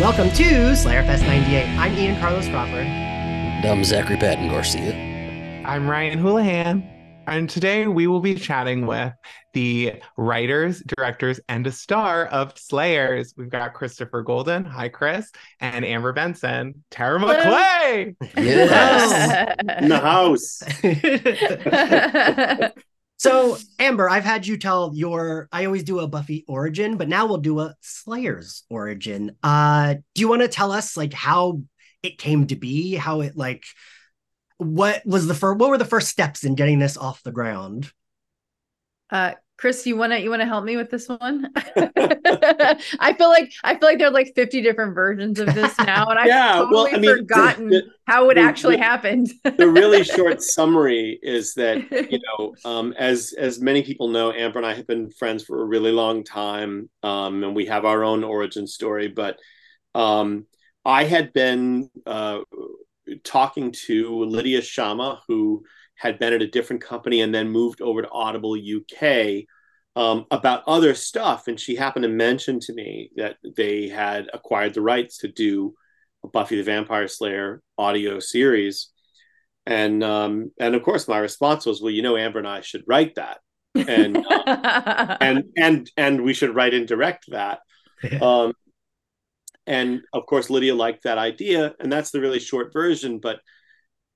Welcome to Slayerfest 98. I'm Ian Carlos Crawford. I'm Zachary Patton Garcia. I'm Ryan Houlihan. And today we will be chatting with the writers, directors, and a star of Slayers. We've got Christopher Golden. Hi, Chris. And Amber Benson. Tara McClay. Yes. in the house. so, Amber, I've had you tell your I always do a Buffy origin, but now we'll do a Slayers origin. Uh, do you want to tell us like how it came to be, how it like what was the first what were the first steps in getting this off the ground? Uh, Chris, you wanna you wanna help me with this one? I feel like I feel like there are like 50 different versions of this now, and I've Yeah, totally well, I mean, forgotten the- how it the- actually the- happened. the really short summary is that you know um, as as many people know amber and i have been friends for a really long time um, and we have our own origin story but um, i had been uh, talking to lydia shama who had been at a different company and then moved over to audible uk um, about other stuff. And she happened to mention to me that they had acquired the rights to do a buffy the vampire slayer audio series. And um, and of course my response was well you know amber and i should write that. And uh, and and and we should write and direct that. Um, and of course lydia liked that idea. And that's the really short version but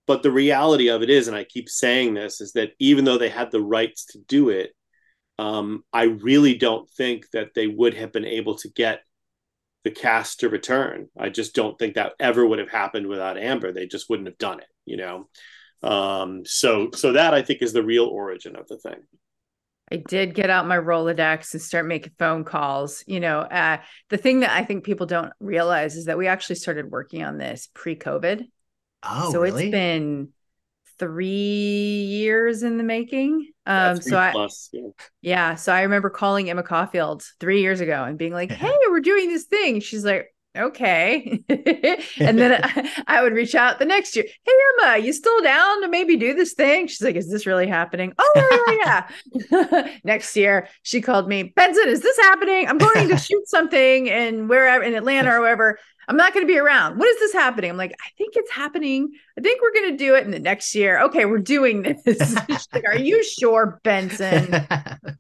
but the reality of it is and i keep saying this is that even though they had the rights to do it um, i really don't think that they would have been able to get the cast to return i just don't think that ever would have happened without amber they just wouldn't have done it you know um, so so that i think is the real origin of the thing I did get out my Rolodex and start making phone calls. You know, uh, the thing that I think people don't realize is that we actually started working on this pre-COVID. Oh, so really? it's been three years in the making. Um, so I, plus, yeah. Yeah. So I remember calling Emma Caulfield three years ago and being like, hey, we're doing this thing. She's like, okay. and then I, I would reach out the next year. Hey, Emma, you still down to maybe do this thing? She's like, is this really happening? Oh, yeah, yeah. next year, she called me, Benson, is this happening? I'm going to shoot something in wherever in Atlanta or wherever. I'm not going to be around. What is this happening? I'm like, I think it's happening. I think we're going to do it in the next year. Okay, we're doing this. Like, Are you sure, Benson?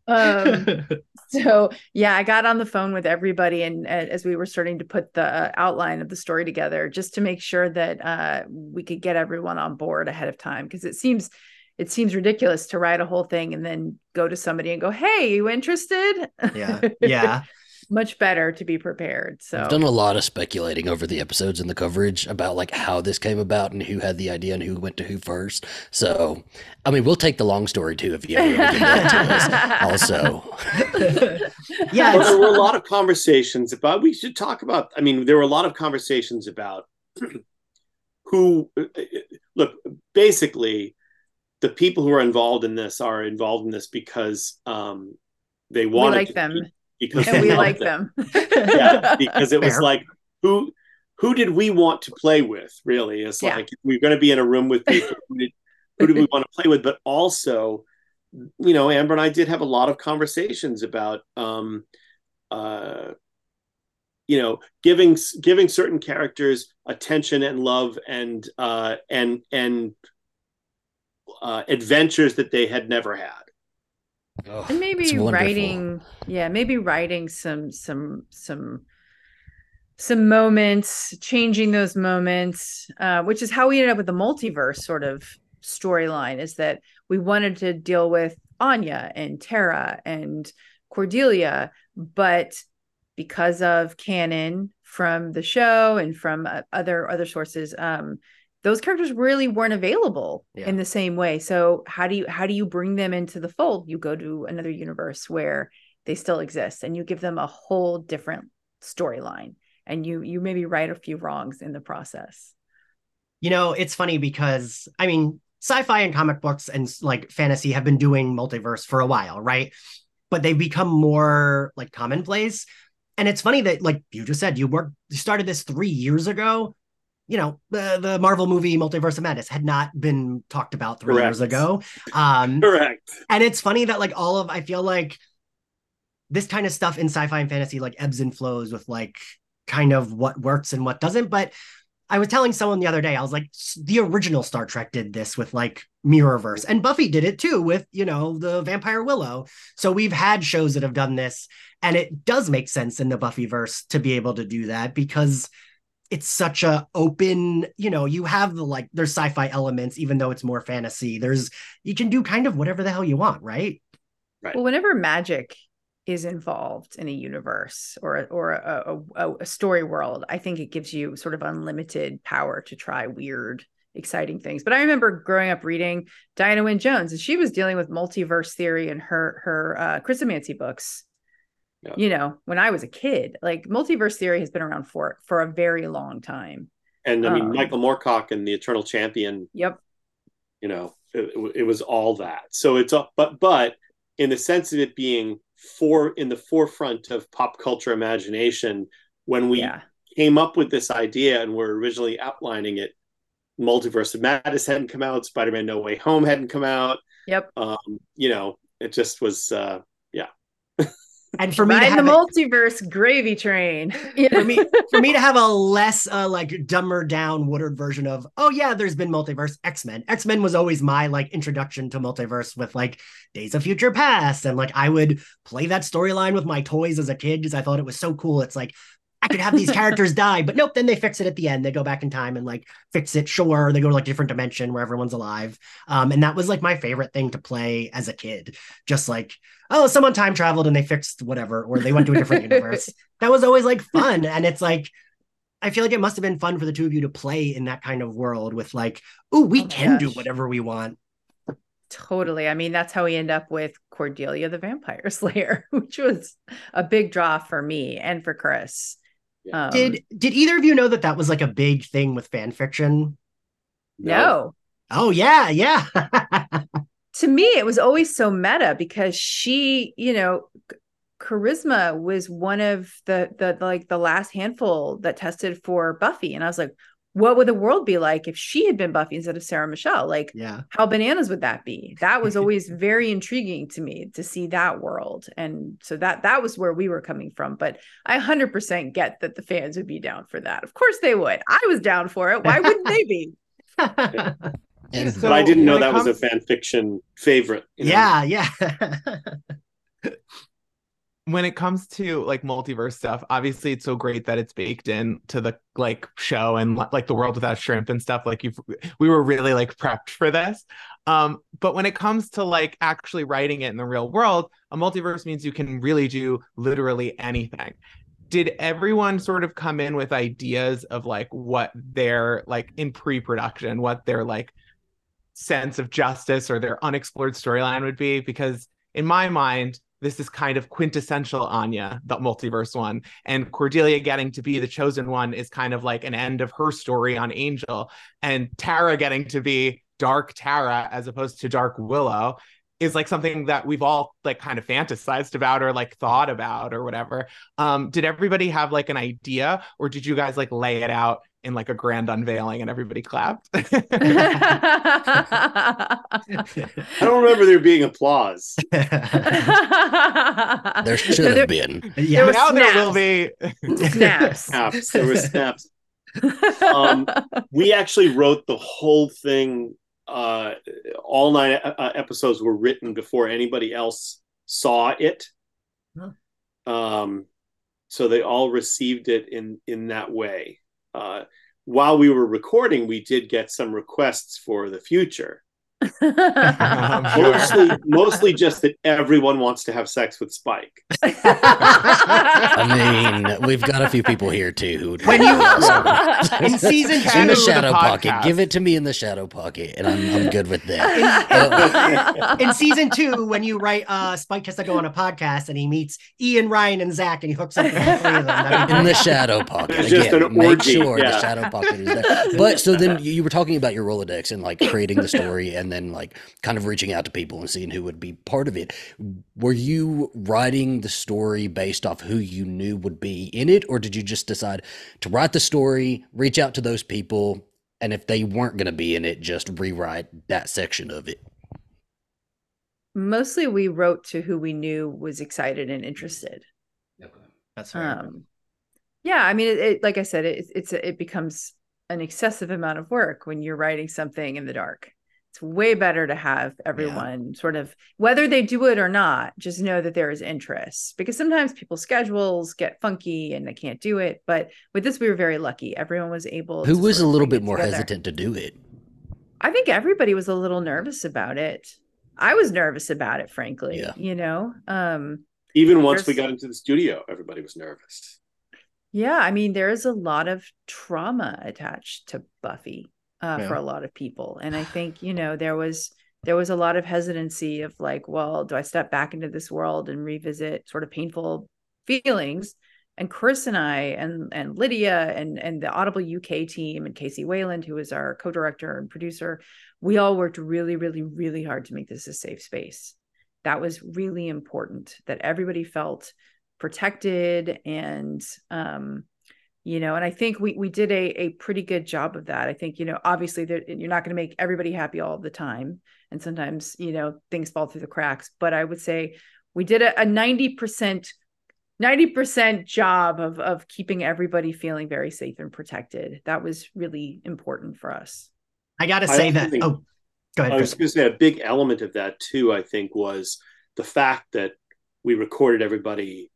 Um, so yeah, I got on the phone with everybody, and uh, as we were starting to put the uh, outline of the story together, just to make sure that uh, we could get everyone on board ahead of time, because it seems it seems ridiculous to write a whole thing and then go to somebody and go, "Hey, you interested?" yeah. Yeah. Much better to be prepared. So I've done a lot of speculating over the episodes and the coverage about like how this came about and who had the idea and who went to who first. So, I mean, we'll take the long story too if you ever want to that to us. Also, Yeah. Well, there were a lot of conversations about. We should talk about. I mean, there were a lot of conversations about who. Uh, uh, uh, look, basically, the people who are involved in this are involved in this because um, they we wanted like to them, be, because and they we like them. them. yeah, because it was like who who did we want to play with? Really, it's Yeah. like we're going to be in a room with people. who, did, who did we want to play with? But also, you know, Amber and I did have a lot of conversations about, um, uh, you know, giving giving certain characters attention and love and uh, and and uh, adventures that they had never had. Oh, and maybe writing yeah maybe writing some some some some moments changing those moments uh, which is how we ended up with the multiverse sort of storyline is that we wanted to deal with anya and tara and cordelia but because of canon from the show and from uh, other other sources um those characters really weren't available Yeah. in the same way so how do you how do you bring them into the fold you go to another universe where they still exist and you give them a whole different storyline and you you maybe right a few wrongs in the process You know, it's funny because I mean, sci-fi and comic books and like fantasy have been doing multiverse for a while, right? But they've become more like commonplace. And it's funny that, like you just said, you worked, you started this three years ago. You know, the the Marvel movie Multiverse of Madness had not been talked about three years ago. Um, Correct. and it's funny that like all of I feel like this kind of stuff in sci-fi and fantasy like ebbs and flows with like kind of what works and what doesn't. But I was telling someone the other day, I was like, the original Star Trek did this with like Mirrorverse, and Buffy did it too with, you know, the Vampire Willow. So we've had shows that have done this, and it does make sense in the Buffyverse to be able to do that because it's such a open, you know, you have the like there's sci-fi elements, even though it's more fantasy. There's you can do kind of whatever the hell you want, right? Right. Well, whenever magic is involved in a universe or or a, a, a, story world, I think it gives you sort of unlimited power to try weird, exciting things. But I remember growing up reading Diana Wynne Jones, and she was dealing with multiverse theory in her her uh, Chrestomanci books. Yeah. You know, when I was a kid, like multiverse theory has been around for for a very long time. And I mean, Um, Michael Moorcock and the Eternal Champion, Yep. you know, it, it was all that. So it's a, but but in the sense of it being for in the forefront of pop culture imagination, when we yeah. came up with this idea and were originally outlining it, Multiverse of Madness hadn't come out, Spider-Man No Way Home hadn't come out. Yep. Um, you know, it just was uh And for me to have the it- multiverse gravy train. For me for me to have a less uh, like dumber down Woodard version of oh yeah there's been multiverse X-Men. X-Men was always my like introduction to multiverse with like Days of Future Past and like I would play that storyline with my toys as a kid because I thought it was so cool. It's like I could have these characters die but nope then they fix it at the end. They go back in time and like fix it. Sure they go to like a different dimension where everyone's alive. Um and that was like my favorite thing to play as a kid. Just like oh someone time traveled and they fixed whatever or they went to a different universe. That was always like fun. And it's like i feel like it must have been fun for the two of you to play in that kind of world with like oh we Oh can do whatever we want. Totally. I mean, that's how we end up with Cordelia the Vampire Slayer, which was a big draw for me and for Chris. Yeah. Um, did did either of you know that that was like a big thing with fan fiction no. oh yeah yeah To me, it was always so meta because she, you know, Charisma was one of the the like the last handful that tested for Buffy, and I was like, what would the world be like if she had been Buffy instead of Sarah Michelle? Like, yeah. how bananas would that be? That was always very intriguing to me to see that world. And so that that was where we were coming from. But i 100% get that the fans would be down for that. Of course they would. I was down for it. Why wouldn't they be? And So but I didn't know when it that was a fan fiction favorite. you know? yeah yeah when it comes to like multiverse stuff, obviously it's so great that it's baked in to the like show and like the world without shrimp and stuff. Like you've we were really like prepped for this. Um, but when it comes to like actually writing it in the real world, a multiverse means you can really do literally anything. Did everyone sort of come in with ideas of like what their like in pre-production, what their like sense of justice or their unexplored storyline would be? Because in my mind, this is kind of quintessential Anya, the multiverse one. And Cordelia getting to be the chosen one is kind of like an end of her story on Angel. And Tara getting to be Dark Tara as opposed to Dark Willow is like something that we've all like kind of fantasized about or like thought about or whatever. Um, did everybody have like an idea or did you guys like lay it out in like a grand unveiling and everybody clapped? I don't remember there being applause. there should there- have been. yeah were now there will be snaps Snaps. There were snaps. Um, We actually wrote the whole thing. Uh, all nine uh, episodes were written before anybody else saw it. Um, so they all received it in in that way. Uh, while we were recording, we did get some requests for the future. I'm sure. Mostly, mostly just that everyone wants to have sex with Spike. I mean, we've got a few people here too who would When you- So- in season in the of the shadow pocket. Give it to me in the shadow pocket, and I'm, I'm good with that. in season two, when you write uh Spike has to go on a podcast and he meets Ian, Ryan, and Zach, and he hooks up with all three of them. in the shadow pocket It's just again. an Make orgy, sure the shadow pocket is there. But so then you you were talking about your Rolodex and like creating the story, and then like kind of reaching out to people and seeing who would be part of it. Were you writing the story based off who you knew would be in it, or did you just decide to write the story, reach out to those people, and if they weren't going to be in it, just rewrite that section of it? Mostly we wrote to who we knew was excited and interested. That's fair. Um, Yeah, I mean, it, it like I said, it, it's it becomes an excessive amount of work when you're writing something in the dark. It's way better to have everyone yeah. sort of whether they do it or not, just know that there is interest because sometimes people's schedules get funky and they can't do it. But with this, we were very lucky. Everyone was able. Who was a little bit more together. hesitant to do it? I think everybody was a little nervous about it. I was nervous about it, frankly. Yeah. You know, um, even once we got into the studio, everybody was nervous. Yeah, I mean, there is a lot of trauma attached to Buffy uh, yeah. for a lot of people, and I think you know there was there was a lot of hesitancy of like, well, do I step back into this world and revisit sort of painful feelings? And Chris and I and and Lydia and and the Audible UK team and Casey Wayland, who is our co-director and producer, we all worked really, really, really hard to make this a safe space. That was really important that everybody felt protected and um, you know and i think we we did a a pretty good job of that. I think you know obviously you're not going to make everybody happy all the time and sometimes you know things fall through the cracks but i would say we did a, a 90% 90% job of of keeping everybody feeling very safe and protected. That was really important for us. I gotta say that think, oh go ahead i was going to say a big element of that too i think was the fact that we recorded everybody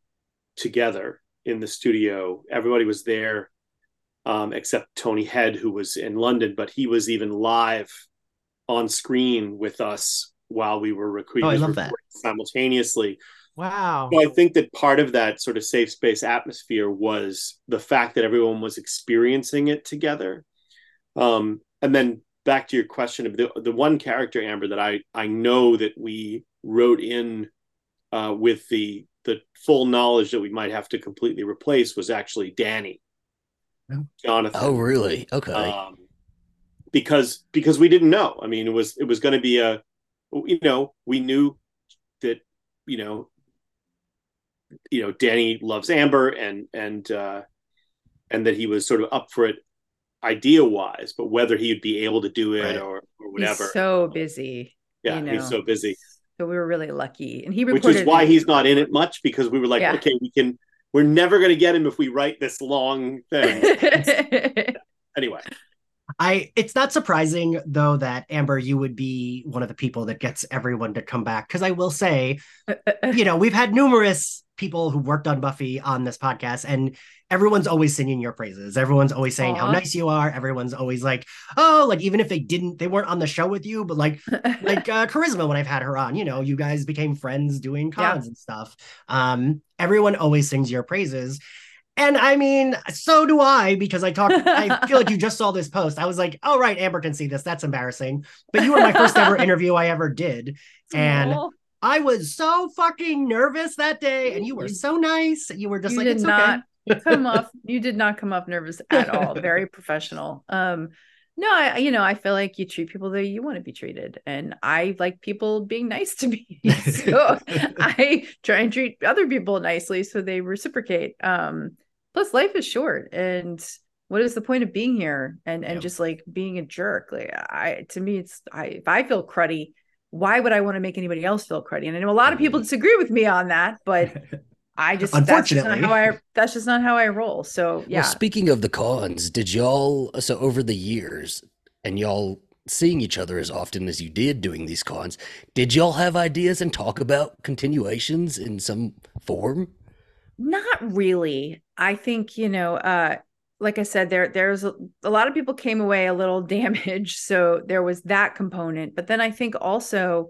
together in the studio. Everybody was there um, except Tony Head, who was in London, but he was even live on screen with us while we were recruiting Oh, I love that. Simultaneously. Wow. So I think that part of that sort of safe space atmosphere was the fact that everyone was experiencing it together. Um, and then back to your question of the the one character Amber that I I know that we wrote in uh, with the the full knowledge that we might have to completely replace was actually Danny, Jonathan. Oh, really? Okay. Um, because because we didn't know. I mean, it was it was going to be a, you know, we knew that you know, you know, Danny loves Amber and and uh, and that he was sort of up for it idea wise, but whether he would be able to do it right. or, or whatever. He's so busy. Yeah, you know? he's so busy. So we were really lucky. And he Which is why he's not in it much because we were like, yeah. okay, we can we're never gonna get him if we write this long thing. anyway. I it's not surprising though that Amber you would be one of the people that gets everyone to come back because I will say you know we've had numerous people who worked on Buffy on this podcast, and everyone's always singing your praises. Everyone's always saying Aww. how nice you are. Everyone's always like, oh, like even if they didn't, they weren't on the show with you, but like, like uh, Charisma when I've had her on, you know, you guys became friends doing cons yeah. and stuff. Um, everyone always sings your praises. And I mean, so do I because I talked. I feel like you just saw this post. I was like, "Oh right, Amber can see this. That's embarrassing." But you were my first ever interview I ever did, and Aww. I was so fucking nervous that day, and you were so nice. You were just you like, did it's not okay. come off. You did not come off nervous at all. Very professional. Um, no, I, you know, I feel like you treat people the way you want to be treated, and I like people being nice to me. so I try and treat other people nicely, so they reciprocate. Um, plus, life is short, and what is the point of being here and and just like being a jerk? Like I, to me, it's I if I feel cruddy why would I want to make anybody else feel cruddy? And I know a lot of people mm-hmm. disagree with me on that, but I just unfortunately that's just, how I, that's just not how I roll. So yeah. Well, speaking of the cons, did y'all so over the years and y'all seeing each other as often as you did doing these cons, did y'all have ideas and talk about continuations in some form? Not really. I think, you know, uh like I said, there there's a, a, lot of people came away a little damaged, so there was that component. But then I think also,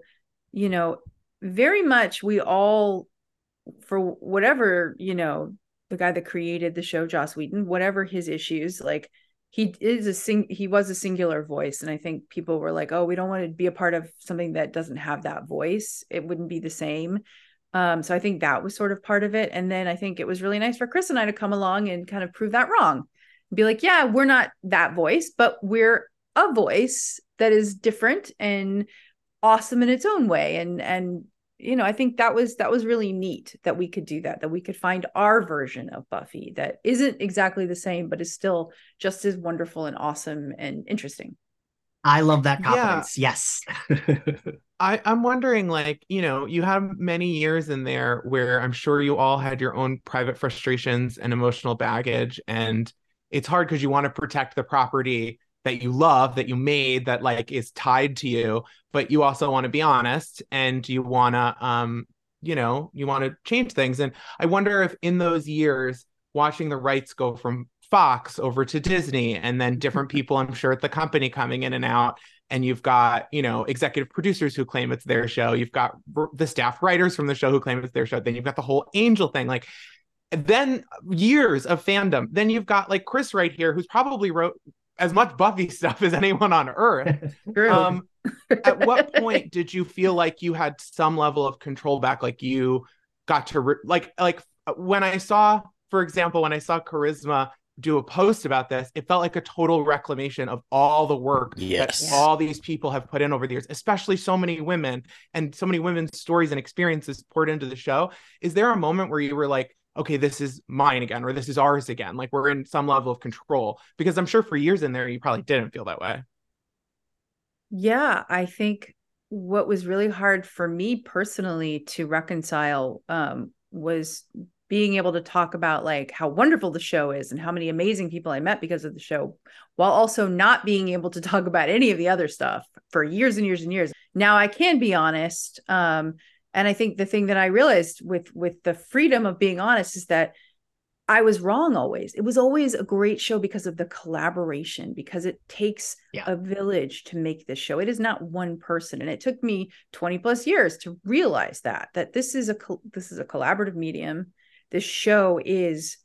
you know, very much we all, for whatever you know, the guy that created the show, Joss Whedon, whatever his issues, like he is a sing he was a singular voice, and I think people were like, oh, we don't want to be a part of something that doesn't have that voice. It wouldn't be the same. Um, so I think that was sort of part of it. And then I think it was really nice for Chris and I to come along and kind of prove that wrong be like, yeah, we're not that voice, but we're a voice that is different and awesome in its own way. And and you know, I think that was that was really neat that we could do that, that we could find our version of Buffy that isn't exactly the same, but is still just as wonderful and awesome and interesting. I love that Yeah. confidence. Yes. I, I'm wondering, like, you know, you have many years in there where I'm sure you all had your own private frustrations and emotional baggage. And it's hard because you want to protect the property that you love, that you made, that like is tied to you, but you also want to be honest and you want to, um, you know, you want to change things. And I wonder if in those years, watching the rights go from Fox over to Disney and then different people, I'm sure, at the company coming in and out. And you've got you know executive producers who claim it's their show. You've got the staff writers from the show who claim it's their show. Then you've got the whole angel thing like then years of fandom. Then you've got like chris right here who's probably wrote as much buffy stuff as anyone on earth. Um at what point did you feel like you had some level of control back? Like you got to re- like like when i saw for example when i saw charisma do a post about this it felt like a total reclamation of all the work Yes. that all these people have put in over the years especially so many women and so many women's stories and experiences poured into the show. Is there a moment where you were like okay this is mine again or this is ours again like we're in some level of control? Because i'm sure for years in there you probably didn't feel that way. Yeah, I think what was really hard for me personally to reconcile um, was being able to talk about like how wonderful the show is and how many amazing people I met because of the show, while also not being able to talk about any of the other stuff for years and years and years. Now I can be honest, um, and I think the thing that I realized with with the freedom of being honest is that I was wrong always. It was always a great show because of the collaboration, because it takes Yeah. a village to make this show. It is not one person, and it took me 20 plus years to realize that that this is a this is a collaborative medium. This show is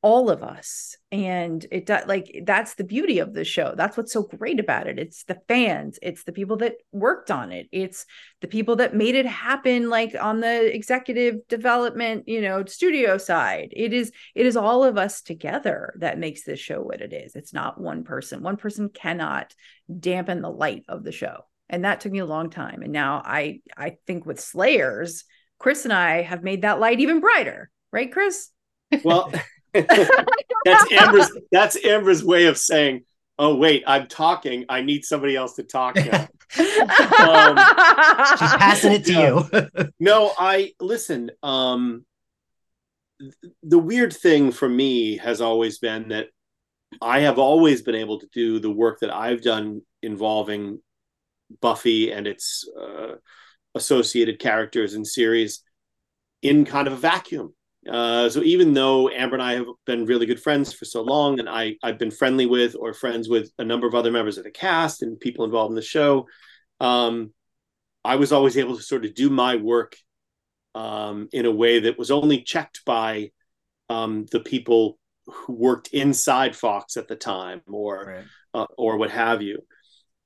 all of us. And it does like that's the beauty of the show. That's what's so great about it. It's the fans. It's the people that worked on it. It's the people that made it happen like on the executive development you know studio side. It is it is all of us together that makes this show what it is. It's not one person. One person cannot dampen the light of the show. And that took me a long time. And now i i think with slayers chris and i have made that light even brighter right chris Well, that's Amber's. That's Amber's way of saying, "Oh wait, I'm talking. I need somebody else to talk now." She's passing it to you. no, I listen. Um, the weird thing for me has always been that I have always been able to do the work that I've done involving Buffy and its uh, associated characters and series in kind of a vacuum. Uh, so even though Amber and I have been really good friends for so long, and I I've been friendly with or friends with a number of other members of the cast and people involved in the show, um, I was always able to sort of do my work um, in a way that was only checked by um, the people who worked inside Fox at the time, or Right. uh, or what have you.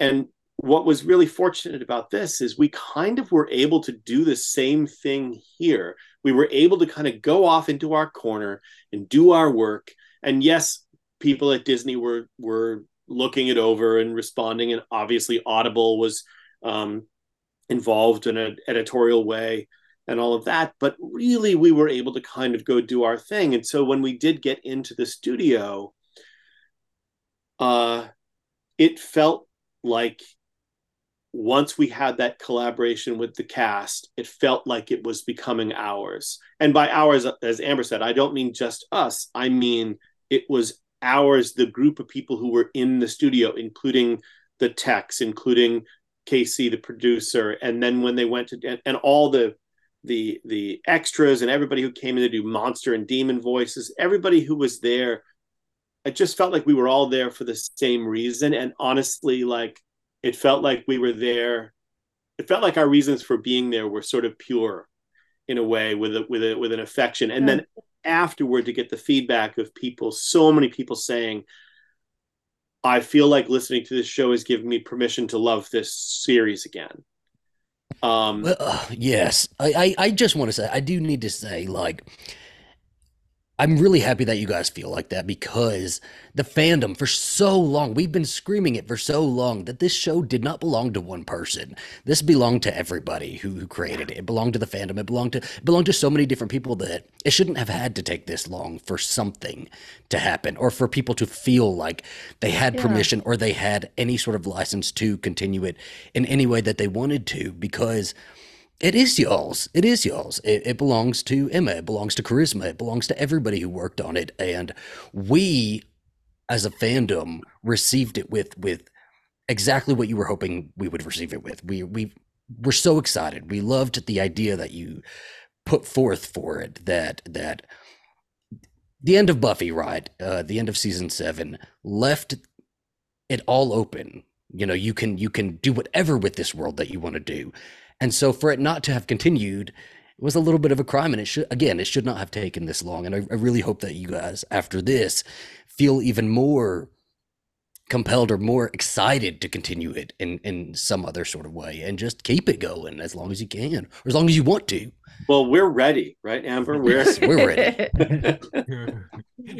And what was really fortunate about this is we kind of were able to do the same thing here. We were able to kind of go off into our corner and do our work. And yes, people at Disney were were looking it over and responding, and obviously Audible was um, involved in an editorial way and all of that. But really, we were able to kind of go do our thing. And so when we did get into the studio, uh, it felt like once we had that collaboration with the cast, it felt like it was becoming ours. And by ours, as Amber said, I don't mean just us. I mean it was ours, the group of people who were in the studio, including the techs, including Casey, the producer, and then when they went to and, and all the the the extras and everybody who came in to do monster and demon voices, everybody who was there, it just felt like we were all there for the same reason. And honestly, like it felt like we were there. It felt like our reasons for being there were sort of pure, in a way, with a with a with an affection. And then afterward, to get the feedback of people, so many people saying, "I feel like listening to this show has given me permission to love this series again." Um, Well, uh, yes, I, I, I just want to say, I do need to say, like, I'm really happy that you guys feel like that because the fandom for so long, we've been screaming it for so long that this show did not belong to one person. This belonged to everybody who, who created it. It belonged to the fandom. It belonged to it belonged to so many different people that it shouldn't have had to take this long for something to happen or for people to feel like they had Yeah. permission or they had any sort of license to continue it in any way that they wanted to because it is y'all's. It is y'all's. It, it belongs to Emma. It belongs to Charisma. It belongs to everybody who worked on it. And we, as a fandom, received it with with exactly what you were hoping we would receive it with. We we were so excited. We loved the idea that you put forth for it. That that the end of Buffy, right? Uh, the end of season seven left it all open. You know, you can you can do whatever with this world that you want to do. And so for it not to have continued, it was a little bit of a crime. And it should again, it should not have taken this long. And I, I really hope that you guys, after this, feel even more compelled or more excited to continue it in in some other sort of way and just keep it going as long as you can or as long as you want to. Well, we're ready, right, Amber? We're Yes, we're ready.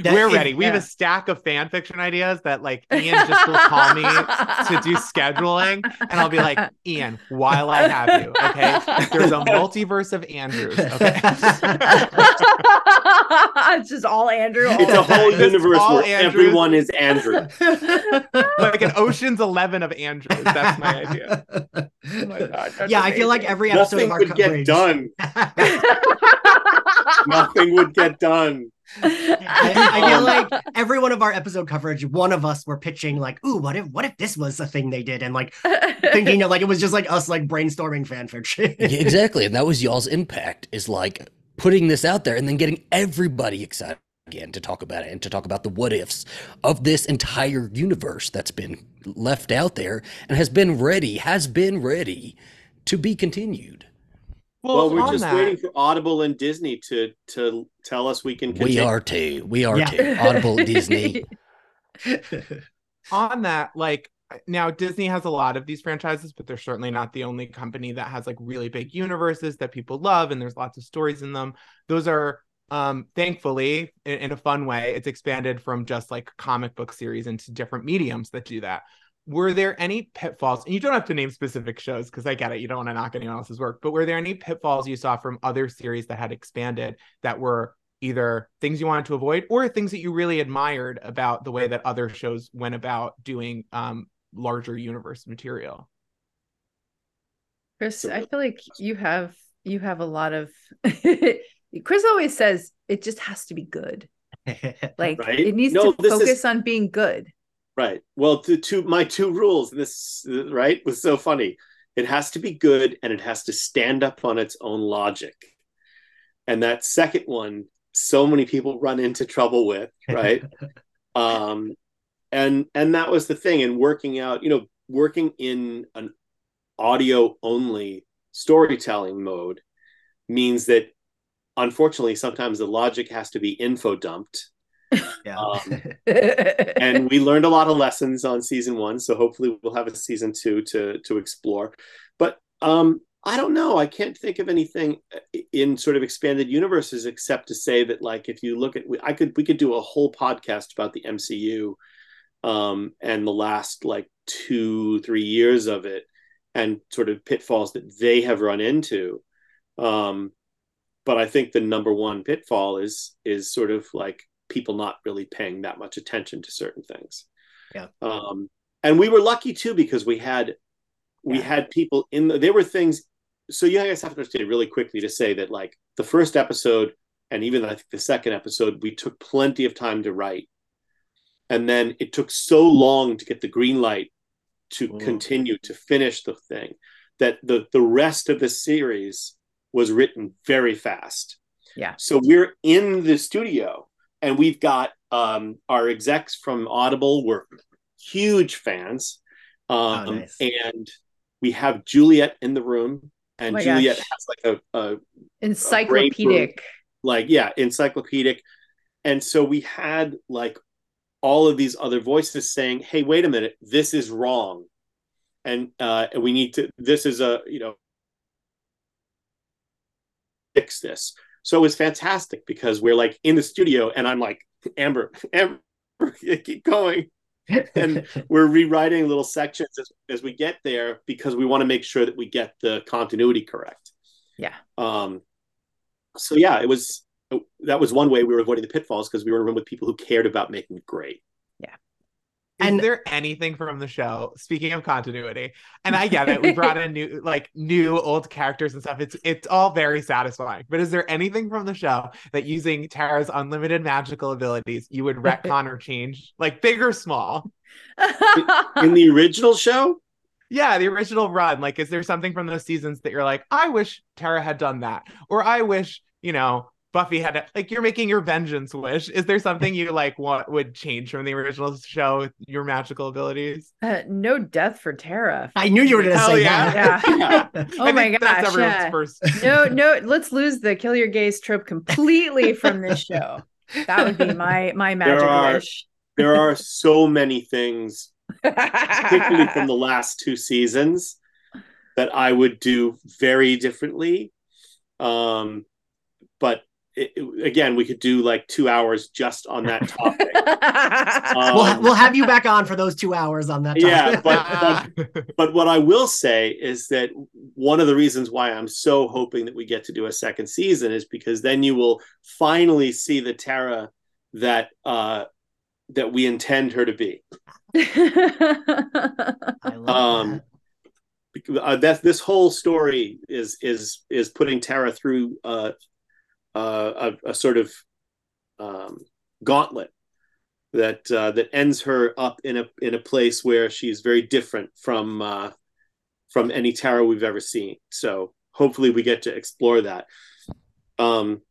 We're if- ready. We have a stack of fan fiction ideas that like Ian just will call me to do scheduling, and I'll be like, Ian, while I have you, okay? There's a multiverse of Andrews, okay? it's just all Andrew. all it's a whole time. It's universe all where Andrews. everyone is Andrew. like an Ocean's Eleven of Andrews. That's my idea. Oh my God, that's yeah, I feel like amazing. every episode Nothing of our would get done. Nothing would get done. I, I feel like oh. every one of our episode coverage, one of us were pitching like, "Ooh, what if what if this was a thing they did?" and like thinking of like it was just like us like brainstorming fan fiction. Yeah, exactly. And that was y'all's impact is like putting this out there and then getting everybody excited again to talk about it and to talk about the what ifs of this entire universe that's been left out there and has been ready, has been ready to be continued. Well, we're just that- waiting for Audible and Disney to to tell us we can. We are too. We are Yeah. too. Audible, Disney. on that, like now Disney has a lot of these franchises, but they're certainly not the only company that has like really big universes that people love, and there's lots of stories in them. Those are um thankfully in, in a fun way it's expanded from just like comic book series into different mediums that do that were there any pitfalls and you don't have to name specific shows because i get it you don't want to knock anyone else's work but were there any pitfalls you saw from other series that had expanded that were either things you wanted to avoid or things that you really admired about the way that other shows went about doing um larger universe material Chris, I feel like you have you have a lot of Chris always says it just has to be good. Like Right? it needs No, to this is- focus on being good. Right. Well, to, to my two rules, this right was so funny. It has to be good and it has to stand up on its own logic. And that second one, so many people run into trouble with, right? um, and and that was the thing. And working out, you know, working in an audio only storytelling mode means that unfortunately sometimes the logic has to be info dumped yeah. Um, and we learned a lot of lessons on season one so hopefully we'll have a season two to to explore. But um i don't know. I can't think of anything in sort of expanded universes except to say that like if you look at i could we could do a whole podcast about the mcu um and the last like two three years of it and sort of pitfalls that they have run into. Um but i think the number one pitfall is is sort of like people not really paying that much attention to certain things. Yeah. Um, and we were lucky too because we had we Yeah. had people in the, there were things. So you guys have to understand really quickly to say that like the first episode and even I think the second episode we took plenty of time to write, and then it took so long to get the green light to Mm. continue to finish the thing that the the rest of the series was written very fast. Yeah. So we're in the studio and we've got um, our execs from Audible. We're huge fans, um, Oh, nice. and we have Juliet in the room, and Oh Juliet gosh. has like a, a Encyclopedic. like yeah encyclopedic, and so we had like all of these other voices saying, "Hey, wait a minute, this is wrong," and uh, we need to. This is a you know fix this so it was fantastic because we're like in the studio and i'm like amber amber keep going. And we're rewriting little sections as, as we get there because we want to make sure that we get the continuity correct. Yeah. um so yeah it was that was one way we were avoiding the pitfalls because we were in a room with people who cared about making it great Is And- there anything from the show? Speaking of continuity, and I get it, we brought in new, like new old characters and stuff. It's it's all very satisfying. But is there anything from the show that using Tara's unlimited magical abilities you would retcon or change, like big or small? in the original show Yeah, the original run. Like, is there something from those seasons that you're like, I wish Tara had done that, or I wish you know Buffy had to, like you're making your vengeance wish. Is there something you like want would change from the original show with your magical abilities? Uh, no death for Tara. I knew you were going to Hell say yeah. that. Oh I my think gosh. that's everyone's yeah. first. No, no, let's lose the kill your gays trope completely from this show. That would be my my magic are- wish. there are so many things particularly from the last two seasons that I would do very differently. Um, but it, it- again, we could do like two hours just on that topic. Um, we'll, we'll have you back on for those two hours on that. Yeah, topic. but- but what I will say is that one of the reasons why I'm so hoping that we get to do a second season is because then you will finally see the Tara that uh, that we intend her to be. I love Um, uh, that this whole story is is is putting Tara through uh, uh, a, a sort of um, gauntlet that uh, that ends her up in a in a place where she's very different from uh, from any Tara we've ever seen. So hopefully we get to explore that. Um,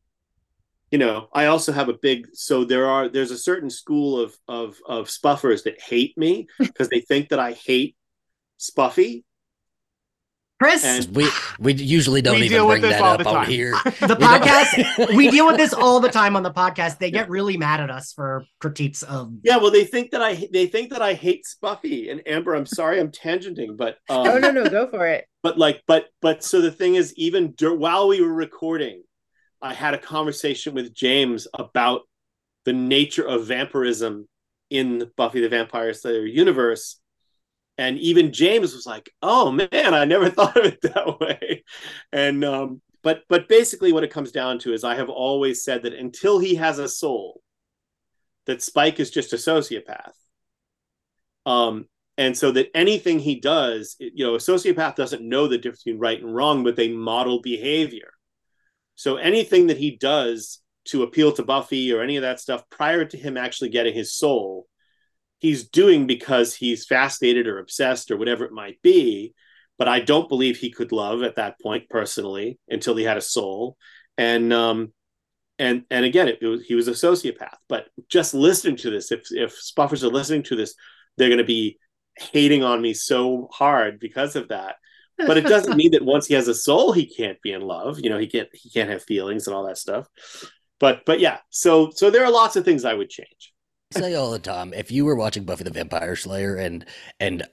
you know, I also have a big so there are there's a certain school of of of spuffers that hate me because they think that I hate Spuffy. Chris, And- We we usually don't We even deal with bring this that all up the on here. the podcast, we deal with this all the time on the podcast. They get really mad at us for critiques of. Yeah, well, they think that I they think that I hate Spuffy and Amber. I'm sorry, I'm tangenting, but um, no, no, no, go for it. but like, but but so the thing is, even dur- while we were recording, I had a conversation with James about the nature of vampirism in the Buffy the Vampire Slayer universe. And even James was like, "Oh man, I never thought of it that way." And um, but but basically, what it comes down to is, I have always said that until he has a soul, that Spike is just a sociopath. Um, and so that anything he does, you know, a sociopath doesn't know the difference between right and wrong, but they model behavior. So anything that he does to appeal to Buffy or any of that stuff prior to him actually getting his soul, he's doing because he's fascinated or obsessed or whatever it might be. But I don't believe he could love at that point personally until he had a soul. And um, and and again, it, it was, he was a sociopath. But just listening to this, if if Spuffers are listening to this, they're going to be hating on me so hard because of that. But it doesn't mean that once he has a soul, he can't be in love. You know, he can't he can't have feelings and all that stuff. But but yeah, so so there are lots of things I would change. Say all the time if you were watching Buffy the Vampire Slayer and and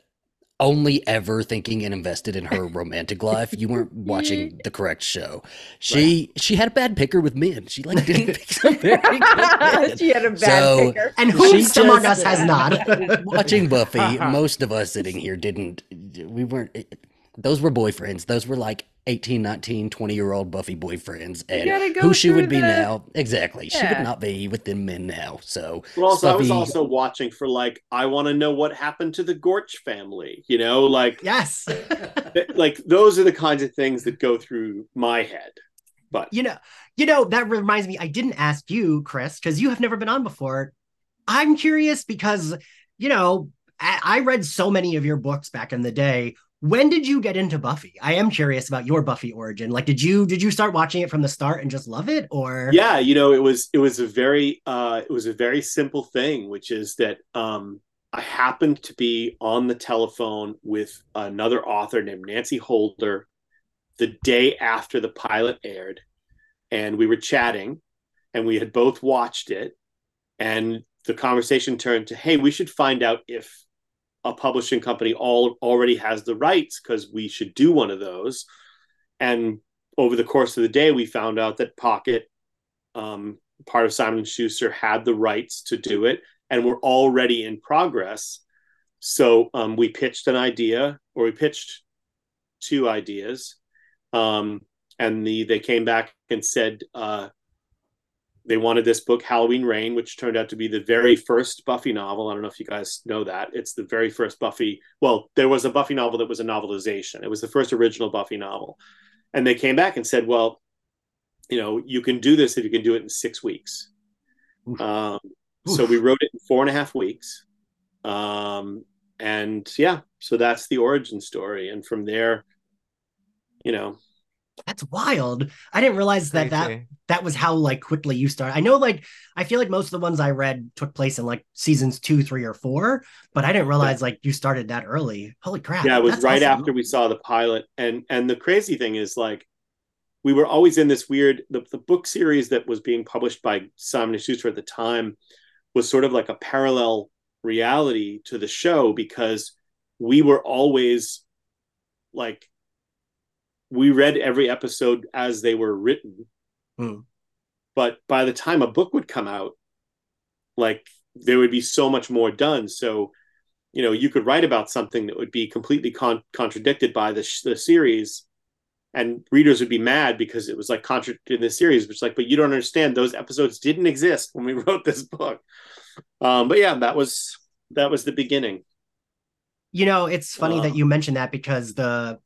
only ever thinking and invested in her romantic life, you weren't watching the correct show. She she had a bad picker with men. She like didn't pick some very good men. she had a bad So- picker. And who just- among us has not? Watching Buffy, uh-huh. most of us sitting here didn't we weren't eh, those were boyfriends. Those were like 18, 19, 20 year old Buffy boyfriends. And go who she would be the- now. Exactly. She would not be with them men now. So But also, I was also watching for like I want to know what happened to the Gorch family. You know, like yes. th- like those are the kinds of things that go through my head. But you know, you know that reminds me. I didn't ask you, Chris, because you have never been on before. I'm curious because you know I, I read so many of your books back in the day. When did you get into Buffy? I am curious about your Buffy origin. Like, did you did you start watching it from the start and just love it, or yeah you know it was it was a very uh it was a very simple thing which is that um i happened to be on the telephone with another author named nancy holder the day after the pilot aired and we were chatting and we had both watched it and the conversation turned to hey we should find out if a publishing company all already has the rights because we should do one of those and over the course of the day, we found out that Pocket, um, part of Simon Schuster, had the rights to do it, and we're already in progress. So um, we pitched an idea, or we pitched two ideas, um, and the they came back and said uh, they wanted this book, Halloween rain which turned out to be the very first Buffy novel. I don't know if you guys know that. It's the very first Buffy. Well, there was a Buffy novel that was a novelization. It was the first original Buffy novel. And they came back and said, well, you know, you can do this if you can do it in six weeks. Um, so we wrote it in four and a half weeks. Um, and yeah, so that's the origin story. And from there, you know, that's wild. I didn't realize that that that was how like quickly you started. I know like I feel like most of the ones I read took place in like seasons two, three, or four, but I didn't realize like you started that early. Holy crap! yeah it was right awesome. after we saw the pilot and and the crazy thing is like we were always in this weird the, the book series that was being published by simon and schuster at the time was sort of like a parallel reality to the show because we were always like we read every episode as they were written. Hmm. but by the time a book would come out like there would be so much more done. So you know you could write about something that would be completely con- contradicted by the, sh- the series and readers would be mad because it was like contradicted in the series which like but you don't understand. Those episodes didn't exist when we wrote this book. Um but yeah that was that was the beginning. You know, it's funny that you mentioned that because the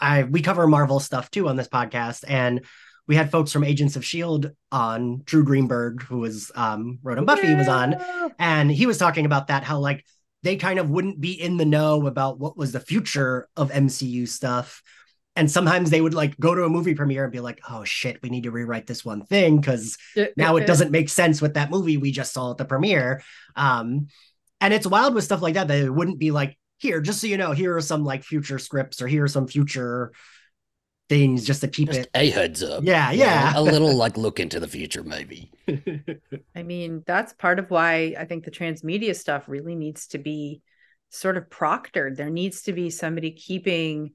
I we cover Marvel stuff too on this podcast, and we had folks from Agents of Shield on. Drew Greenberg, who was um wrote on Buffy, was on, and he was talking about that how like they kind of wouldn't be in the know about what was the future of MCU stuff. And sometimes they would like go to a movie premiere and be like, oh shit, we need to rewrite this one thing because now it doesn't make sense with that movie we just saw at the premiere. Um, and it's wild with stuff like that that it wouldn't be like, here, just so you know, here are some like future scripts or here are some future things just to keep Just it. a heads up. Yeah, You know, yeah. a little like look into the future, maybe. I mean, that's part of why I think the transmedia stuff really needs to be sort of proctored. There needs to be somebody keeping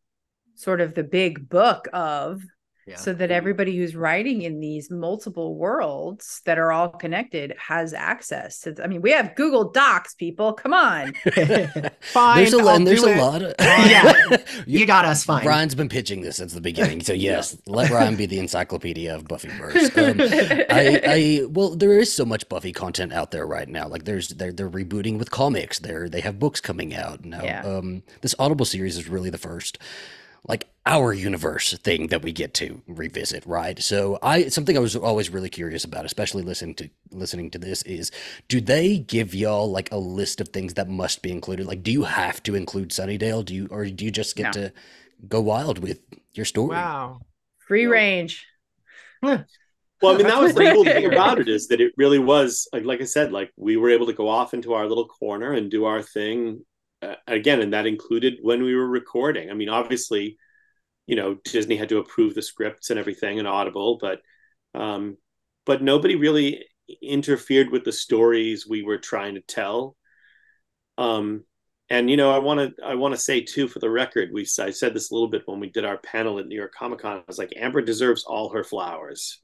sort of the big book of Yeah. so that everybody who's writing in these multiple worlds that are all connected has access to I mean, we have Google Docs, people. Come on. Fine, there's a I'll and there's do a it. lot of Yeah. you got us fine. Ryan's been pitching this since the beginning, so yes, let Ryan be the encyclopedia of Buffyverse. Um, I, I well, there is so much Buffy content out there right now. Like there's they're they're rebooting with comics. They're they have books coming out now. Yeah. Um, this Audible series is really the first, like our universe thing that we get to revisit, right? So I something I was always really curious about, especially listening to listening to this, is do they give y'all like a list of things that must be included? Like, do you have to include Sunnydale? Do you or do you just get No. to go wild with your story? Wow. Free No. range. well i mean that was the cool thing about it is that it really was like, like i said like we were able to go off into our little corner and do our thing uh, again and that included when we were recording i mean obviously you know disney had to approve the scripts and everything and audible but um but nobody really interfered with the stories we were trying to tell um and you know i want to i want to say too for the record we i said this a little bit when we did our panel at new york comic con i was like amber deserves all her flowers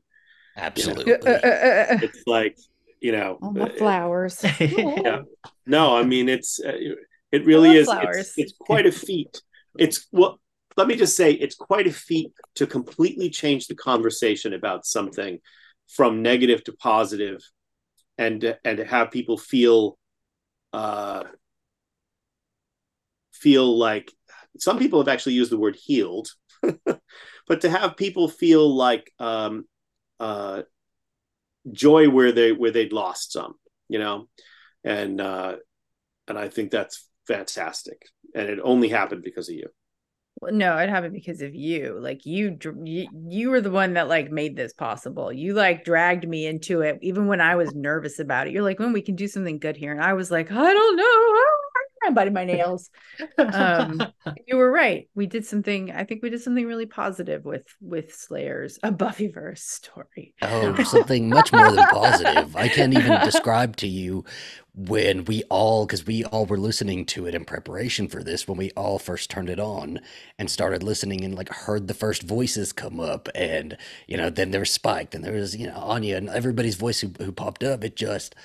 Absolutely. it's like you know All my uh, flowers. yeah. no i mean it's uh, it really is. It's, it's quite a feat. It's well let me just say it's quite a feat to completely change the conversation about something from negative to positive and and to have people feel uh feel like some people have actually used the word healed but to have people feel like um uh joy where they where they'd lost some you know? And uh and i think that's fantastic and it only happened because of you Well, no, it happened because of you. Like you, you, you were the one that like made this possible. You like dragged me into it, even when I was nervous about it. You're like, when we can do something good here, and I was like, I don't know. I'm biting my nails. Um, you were right. We did something. I think we did something really positive with with Slayers, a Buffyverse story. Oh, something much more than positive. I can't even describe to you when we all, because we all were listening to it in preparation for this, when we all first turned it on and started listening and like heard the first voices come up, and you know, then there was Spike, then there was you know Anya, and everybody's voice who, who popped up. It just,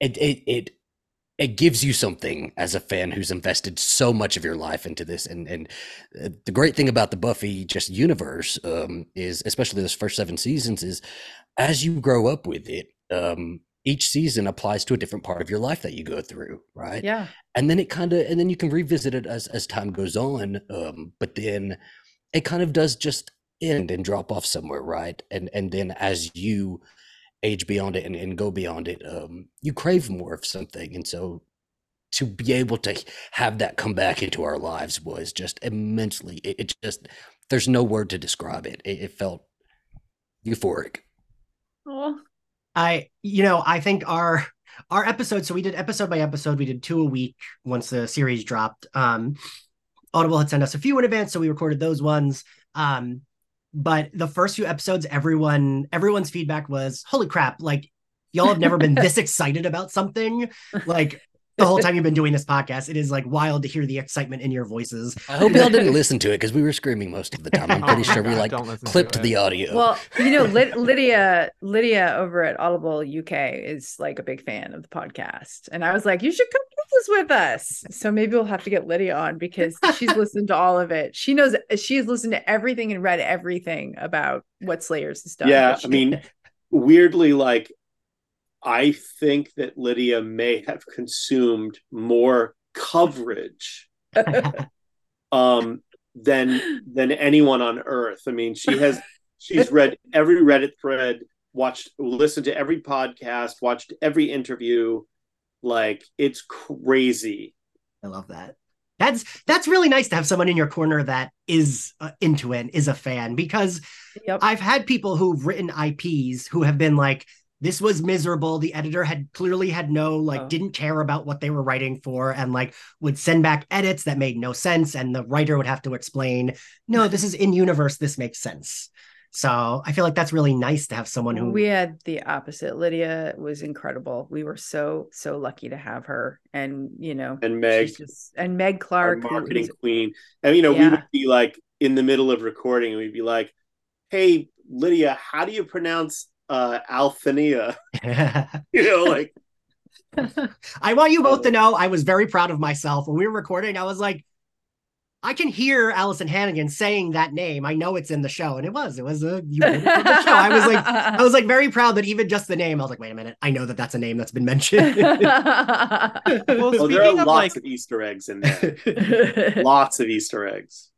it it it it gives you something as a fan who's invested so much of your life into this. And and uh, the great thing about the buffy just universe um, is especially those first seven seasons is as you grow up with it um, each season applies to a different part of your life that you go through right? Yeah. and then it kind of and then you can revisit it as as time goes on um, but then it kind of does just end and drop off somewhere right? And and then as you age beyond it and, and go beyond it um you crave more of something and so to be able to have that come back into our lives was just immensely it, it just there's no word to describe it it, it felt euphoric Oh, I, you know, I think our our episode. So we did episode by episode. We did two a week once the series dropped. Um, Audible had sent us a few in advance, so we recorded those ones. Um, but the first few episodes, everyone everyone's feedback was, "Holy crap! Like y'all have never been this excited about something." Like the whole time you've been doing this podcast, it is like wild to hear the excitement in your voices. i hope y'all didn't listen to it because we were screaming most of the time i'm Oh pretty my sure we God, like don't listen to clipped the audio well, you know, Lyd- Lydia, Lydia over at Audible UK is like a big fan of the podcast, and I was like, you should come do this with us. So maybe we'll have to get Lydia on because she's listened to all of it. She knows she's listened to everything and read everything about what Slayers has done. yeah, I mean, weirdly, like I think that Lydia may have consumed more coverage um than than anyone on earth. I mean, she has she's read every Reddit thread, watched listened to every podcast, watched every interview. Like it's crazy. I love that. That's that's really nice to have someone in your corner that is uh, into it, is a fan because yep. I've had people who've written IPs who have been like, this was miserable. The editor had clearly had no, like, Oh. didn't care about what they were writing for and like would send back edits that made no sense. And the writer would have to explain, no, this is in universe. This makes sense. So I feel like that's really nice to have someone who we had the opposite. Lydia was incredible. We were so so lucky to have her, and you know, And Meg, she's just and Meg Clark, who- marketing who's- queen. And you know, we would be like in the middle of recording, and we'd be like, "Hey, Lydia, how do you pronounce uh, Althania?" You know, like I want you both to know I was very proud of myself when we were recording. I was like, I can hear Alyson Hannigan saying that name. I know it's in the show, and it was. It was a you wrote it for the show. I was like, I was like very proud that even just the name. I was like, wait a minute, I know that that's a name that's been mentioned. Well, well, there are of lots like, of Easter eggs in there. lots of Easter eggs.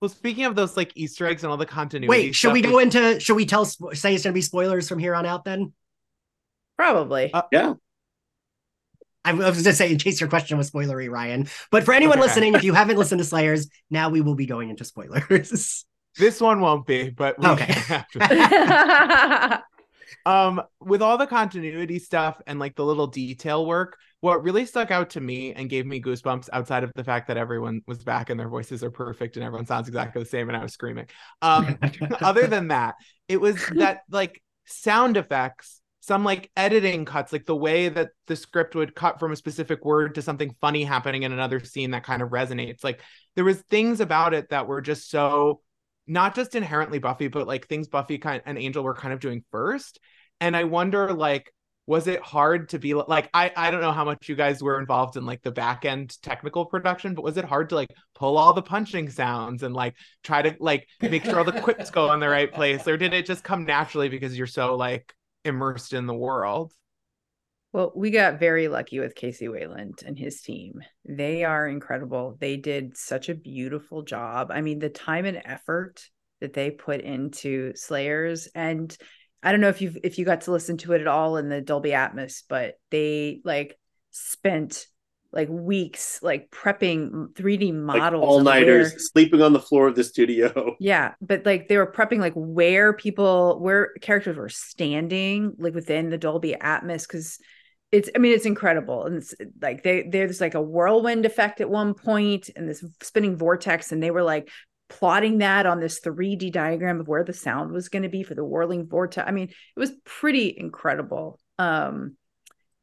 Well, speaking of those like Easter eggs and all the continuity. wait, should stuff, we is- go into? Should we tell? Say it's going to be spoilers from here on out? Then Probably. Uh, Yeah. I was just saying, in case your question was spoilery, Ryan. But for anyone Okay. listening, if you haven't listened to Slayers, now we will be going into spoilers. This one won't be, but we Okay. um with all the continuity stuff and like the little detail work what really stuck out to me and gave me goosebumps outside of the fact that everyone was back and their voices are perfect and everyone sounds exactly the same and i was screaming. Um other than that it was that like sound effects some like editing cuts like the way that the script would cut from a specific word to something funny happening in another scene that kind of resonates. Like there was things about it that were just so not just inherently buffy but like things buffy kind and angel were kind of doing first. And i wonder like was it hard to be like i i don't know how much you guys were involved in like the back end technical production but was it hard to like pull all the punching sounds and like try to like make sure all the quips go in the right place? Or did it just come naturally because you're so like immersed in the world Well, we got very lucky with Casey Wayland and his team. They are incredible. They did such a beautiful job. I mean, the time and effort that they put into Slayers and I don't know if you if you got to listen to it at all in the Dolby Atmos, but they like spent like weeks like prepping 3D Like models all nighters, where- sleeping on the floor of the studio. yeah, but like they were prepping like where people where characters were standing like within the Dolby Atmos because it's i mean it's incredible. And it's like they there's like a whirlwind effect at one point and this spinning vortex and they were like plotting that on this 3d diagram of where the sound was going to be for the whirling vortex. I mean it was pretty incredible. Um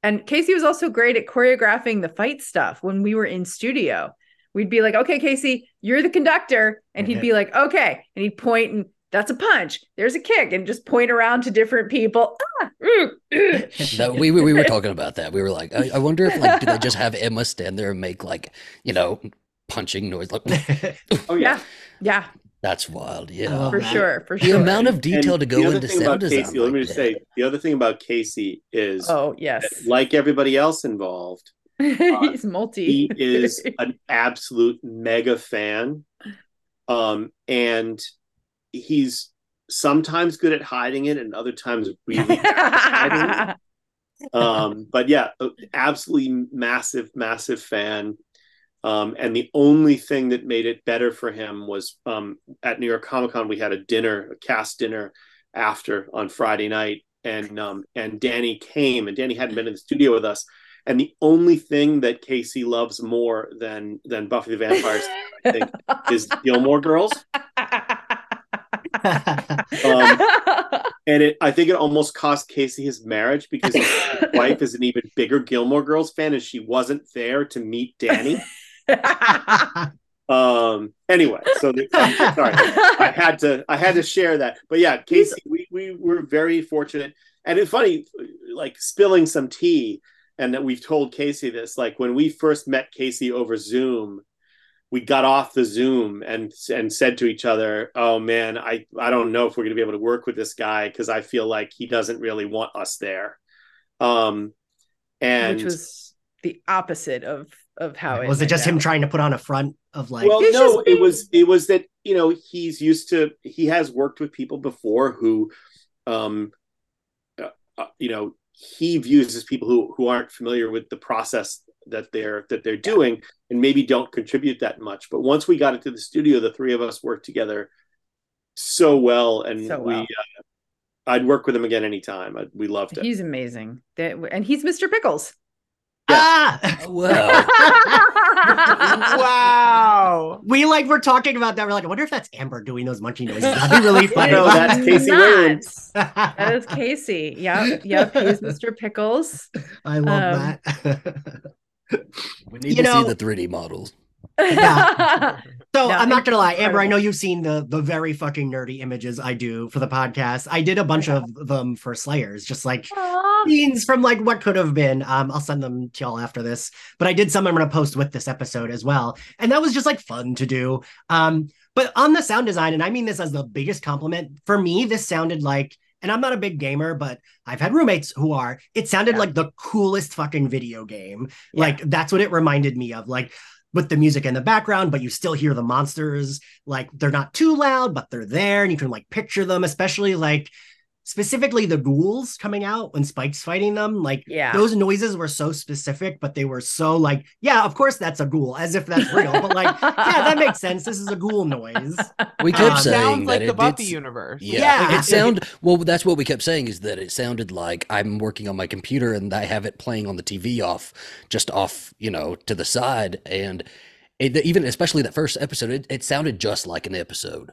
and casey was also great at choreographing the fight stuff when we were in studio. We'd be like okay casey you're the conductor and he'd be like okay and he'd point and that's a punch. There's a kick, and just point around to different people. Ah, no, we, we were talking about that. We were like, I, I, wonder if like do they just have Emma stand there and make like you know punching noise? Like oh yeah. Yeah. That's wild. Yeah. For sure. For sure. the amount of detail and to go into sound design Casey, let me just say the other thing about Casey is oh yes. like everybody else involved he's uh, multi. he is an absolute mega fan. Um and he's sometimes good at hiding it and other times really hiding it. Um, but yeah, absolutely massive, massive fan. Um, and the only thing that made it better for him was um, at New York Comic Con, we had a dinner, a cast dinner after on Friday night. And um, and Danny came, and Danny hadn't been in the studio with us. And the only thing that Casey loves more than than Buffy the Vampire I think, is Gilmore Girls um, and it, I think it almost cost Casey his marriage because his wife is an even bigger Gilmore Girls fan, and she wasn't there to meet Danny. um. Anyway, so the, sorry, I had to I had to share that. But yeah, Casey, we we were very fortunate, and it's funny, like spilling some tea, and that we've told Casey this. Like when we first met Casey over Zoom we got off the Zoom and and said to each other, "Oh man, I I don't know if we're going to be able to work with this guy because I feel like he doesn't really want us there." Um, and which was the opposite of of how it was. It just out. him trying to put on a front of like. Well, no, it was it was that you know he's used to he has worked with people before who, um, uh, uh, you know, he views as people who who aren't familiar with the process that they're that they're doing and maybe don't contribute that much but once we got into the studio the three of us worked together so well and so well. we uh, i'd work with him again anytime I, we loved it he's amazing and he's mr pickles yeah. Ah! wow. wow. We like we're talking about that. We're like, I wonder if that's Amber doing those munching noises. That'd be really funny. no, that's Casey Williams. that is Casey. Yep. Yep. He's Mr. Pickles. I love um, that. We need you to know, see the 3D models. Yeah. So no, I'm not gonna lie, Amber. I know you've seen the the very fucking nerdy images I do for the podcast. I did a bunch of them for Slayers, just like Aww. scenes from like what could have been. Um, I'll send them to y'all after this. But I did some I'm gonna post with this episode as well, and that was just like fun to do. Um, but on the sound design, and I mean this as the biggest compliment for me, this sounded like and I'm not a big gamer, but I've had roommates who are. It sounded yeah. like the coolest fucking video game. Yeah. Like that's what it reminded me of. Like with the music in the background, but you still hear the monsters. Like they're not too loud, but they're there, and you can like picture them. Especially like specifically the ghouls coming out when Spike's fighting them. Like, yeah, those noises were so specific, but they were so like, yeah, of course that's a ghoul, as if that's real. but like, yeah, that makes sense. This is a ghoul noise. We kept um, saying sounds like that the it Buffy universe. Yeah, yeah. it sound well. That's what we kept saying is that it sounded like I'm working on my computer and I have it playing on the TV off, just off, you know, to the side, and it, even especially that first episode, it, it sounded just like an episode.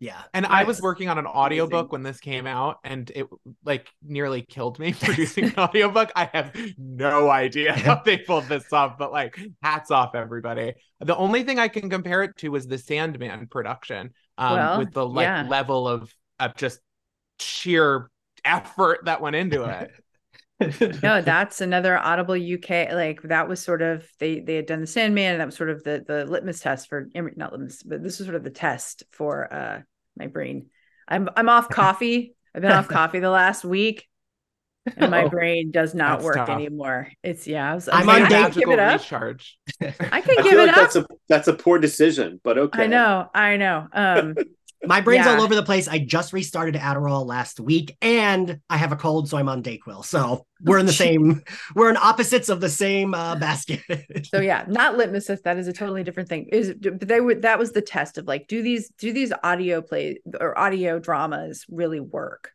Yeah. And I was working on an audiobook when this came out and it like nearly killed me producing an audiobook. I have no idea how they pulled this off, but like hats off everybody. The only thing I can compare it to is the Sandman production um, well, with the like yeah. level of of just sheer effort that went into it. No, that's another Audible UK. Like that was sort of they they had done the Sandman, and that was sort of the the litmus test for not litmus, but this was sort of the test for uh my brain. I'm I'm off coffee. I've been off coffee the last week, and my oh, brain does not work tough. anymore. It's yeah. I was, I'm on day give it up. recharge. I can I give it like up. That's a that's a poor decision, but okay. I know. I know. Um, my brain's yeah. all over the place. I just restarted Adderall last week and I have a cold, so I'm on Dayquil. So we're in the same, we're in opposites of the same uh, basket. so yeah, not litmus test. That is a totally different thing. Is but they would that was the test of like, do these do these audio plays or audio dramas really work?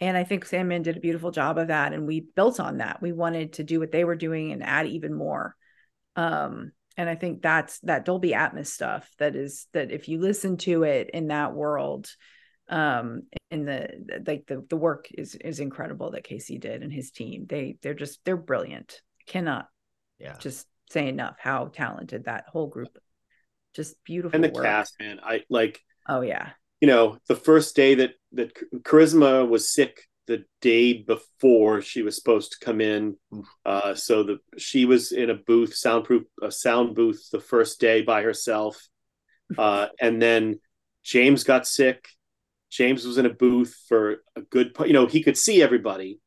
And I think Sandman did a beautiful job of that. And we built on that. We wanted to do what they were doing and add even more. Um, and I think that's that Dolby Atmos stuff that is that if you listen to it in that world, um, in the like the the work is is incredible that Casey did and his team. They they're just they're brilliant. Cannot Yeah. just say enough how talented that whole group. Just beautiful. and the work. cast, man. I like Oh yeah. you know the first day that that Charisma was sick the day before she was supposed to come in. Uh, so the she was in a booth, soundproof, a sound booth, the first day by herself, uh, and then James got sick. James was in a booth for a good, you know, he could see everybody,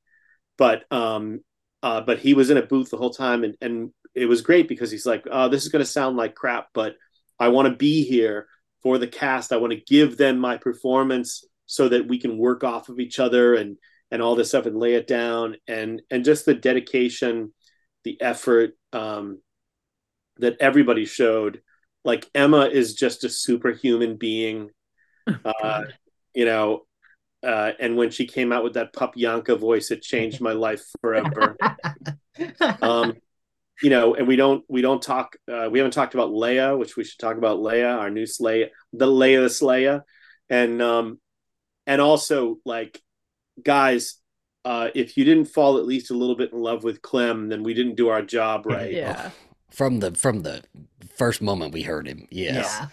but um, uh, but he was in a booth the whole time, and and it was great because he's like, oh, this is going to sound like crap, but I want to be here for the cast. I want to give them my performance so that we can work off of each other and and all this stuff and lay it down and and just the dedication, the effort um, that everybody showed. Like Emma is just a superhuman being, uh, you know. Uh, and when she came out with that pup Yanka voice, it changed my life forever. um, you know, and we don't we don't talk uh, we haven't talked about Laya, which we should talk about Laya, our new Slaya, the Laya the Slaya, and um, and also like guys, uh, if you didn't fall at least a little bit in love with Clem, then we didn't do our job right. Yeah. From the from the first moment we heard him. Yes. Yeah.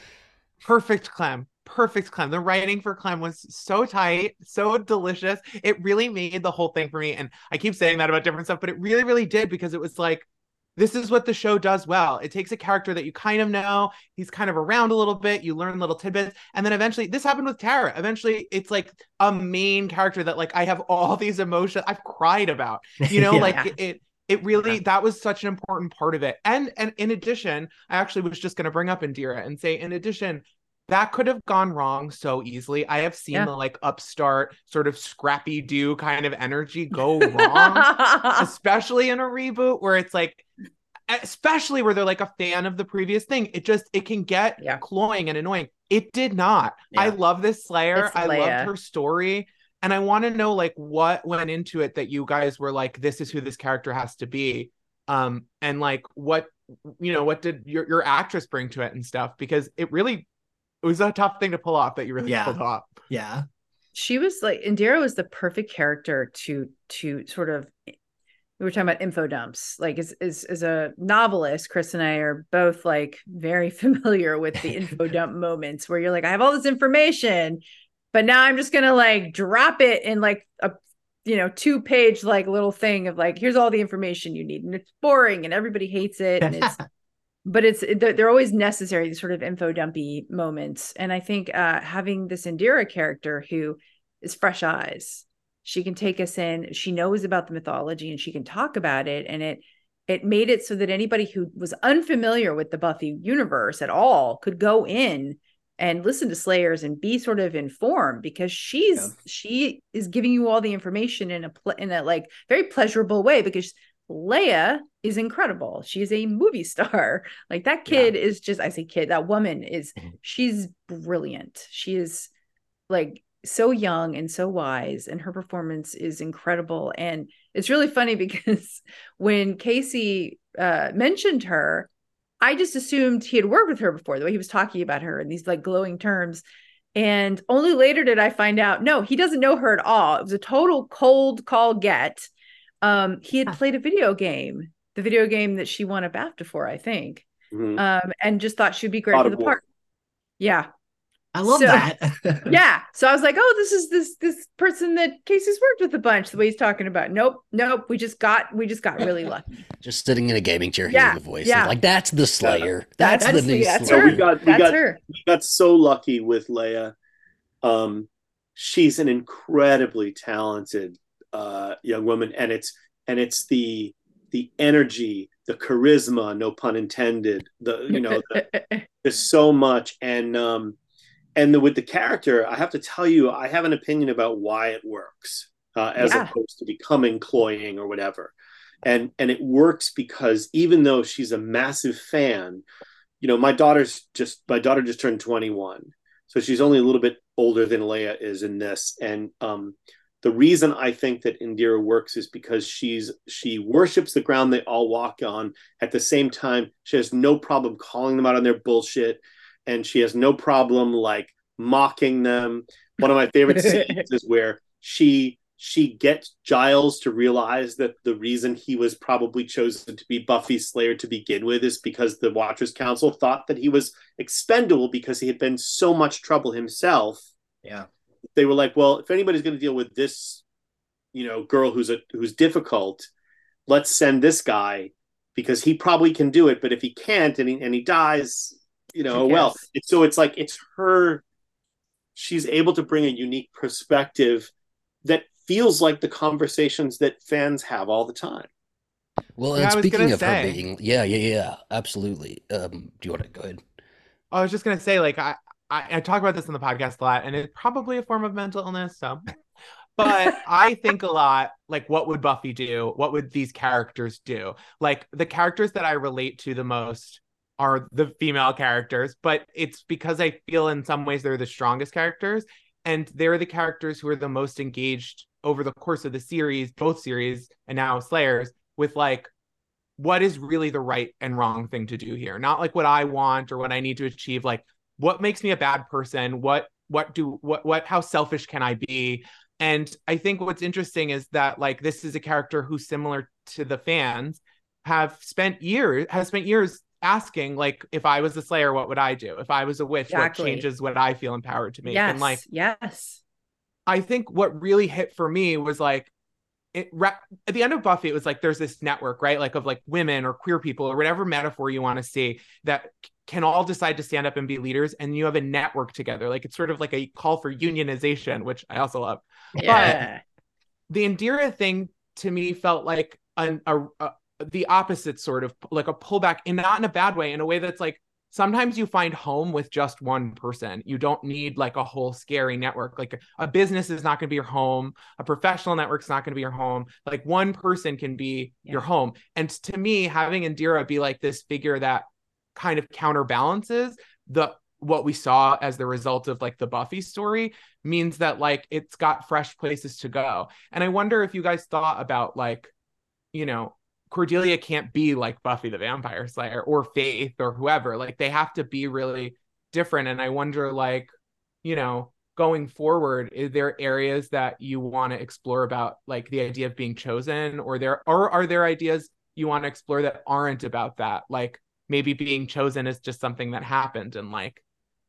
perfect Clem. Perfect Clem. The writing for Clem was so tight, so delicious. It really made the whole thing for me. And I keep saying that about different stuff, but it really, really did because it was like, this is what the show does well. It takes a character that you kind of know, he's kind of around a little bit, you learn little tidbits, and then eventually, this happened with Tara. Eventually, it's like a main character that like I have all these emotions I've cried about. You know, Yeah. like it it really that was such an important part of it. And and in addition, I actually was just going to bring up Indira and say, in addition, that could have gone wrong so easily. I have seen Yeah. the like upstart sort of scrappy do kind of energy go wrong, especially in a reboot where it's like especially where they're like a fan of the previous thing. It just it can get Yeah. cloying and annoying. It did not. I love this Slayer. I loved her story. And I want to know like what went into it that you guys were like, this is who this character has to be. Um, and like what you know, what did your, your actress bring to it and stuff? Because it really it was a tough thing to pull off that you really Yeah. pulled off. Yeah. she was like Indira was the perfect character to to sort of we were talking about info dumps like as, as as a novelist chris and i are both like very familiar with the info dump moments where you're like i have all this information but now i'm just gonna like drop it in like a you know two page like little thing of like here's all the information you need and it's boring and everybody hates it and it's but it's they're, always necessary these sort of info dumpy moments and i think uh having this indira character who is fresh eyes she can take us in she knows about the mythology and she can talk about it and it it made it so that anybody who was unfamiliar with the buffy universe at all could go in and listen to slayers and be sort of informed because she's Yeah. she is giving you all the information in a pl- in a like very pleasurable way because Laya is incredible. She's a movie star. Like that kid is just, I say kid, that woman is, Mhm. she's brilliant. She is like so young and so wise, and her performance is incredible. And it's really funny because when Casey uh, mentioned her, I just assumed he had worked with her before, the way he was talking about her in these like glowing terms. And only later did I find out, no, he doesn't know her at all. It was a total cold call get. Um, he had played a video game, the video game that she won a BAFTA for, I think, Mhm. um, and just thought she'd be great God for the War. part. Yeah, I love So- that. yeah. So I was like, oh, this is this this person that Casey's worked with a bunch. The way he's talking about. Nope, nope. We just got we just got really lucky. Just sitting in a gaming chair Yeah, hearing the voice. yeah. Like that's the Slayer. That's That's, the the- new that's Slayer. her. we got we That's got her. we got so lucky with Laya. Um, she's an incredibly talented uh, young woman, and it's and it's the the energy, the charisma, no pun intended. The you know the, there's so much, and um, and the, with the character, I have to tell you, I have an opinion about why it works, uh, as Yeah. opposed to becoming cloying or whatever. And and it works because even though she's a massive fan, you know, my daughter's just my daughter just turned 21, so she's only a little bit older than Laya is in this, and um, the reason I think that Indira works is because she's she worships the ground they all walk on. At the same time, she has no problem calling them out on their bullshit, and she has no problem like mocking them. One of my favorite scenes is where she she gets Giles to realize that the reason he was probably chosen to be Buffy Slayer to begin with is because the Watchers Council thought that he was expendable because he had been so much trouble himself. Yeah. They were like, well, if anybody's going to deal with this, you know, girl who's a who's difficult, let's send this guy because he probably can do it. But if he can't and he and he dies, you know, well, so it's like it's her. She's able to bring a unique perspective that feels like the conversations that fans have all the time. Well, Yeah, and I was speaking gonna of her say. being, yeah, yeah, yeah, absolutely. Um, do you want to go ahead? I was just gonna say, like, I, I I talk about this in the podcast a lot, and it's probably a form of mental illness. So, but I think a lot, like, what would Buffy do? What would these characters do? Like, the characters that I relate to the most are the female characters, but it's because I feel in some ways they're the strongest characters, and they're the characters who are the most engaged over the course of the series, both series, and now Slayers, with like what is really the right and wrong thing to do here not like what i want or what i need to achieve like what makes me a bad person what what do what what how selfish can i be and i think what's interesting is that like this is a character who similar to the fans have spent years has spent years asking like if i was a slayer what would i do if i was a witch Exactly. what changes would i feel empowered to make yes. and like yes. I think what really hit for me was like it at the end of Buffy, it was like there's this network, right? Like of like women or queer people or whatever metaphor you want to see that can all decide to stand up and be leaders, and you have a network together. Like it's sort of like a call for unionization, which I also love. Yeah. The Indira thing to me felt like an, a, a the opposite sort of like a pullback, and not in a bad way, in a way that's like sometimes you find home with just one person. You don't need like a whole scary network. Like a, a business is not going to be your home. A professional network's not going to be your home. Like one person can be Yeah. your home. And to me, having Indira be like this figure that kind of counterbalances the what we saw as the result of like the Buffy story means that like it's got fresh places to go. And I wonder if you guys thought about like, you know, Cordelia can't be like Buffy the Vampire Slayer or Faith or whoever. Like they have to be really different. And I wonder, like, you know, going forward, is there areas that you want to explore about like the idea of being chosen, or there or are there ideas you want to explore that aren't about that? Like maybe being chosen is just something that happened and like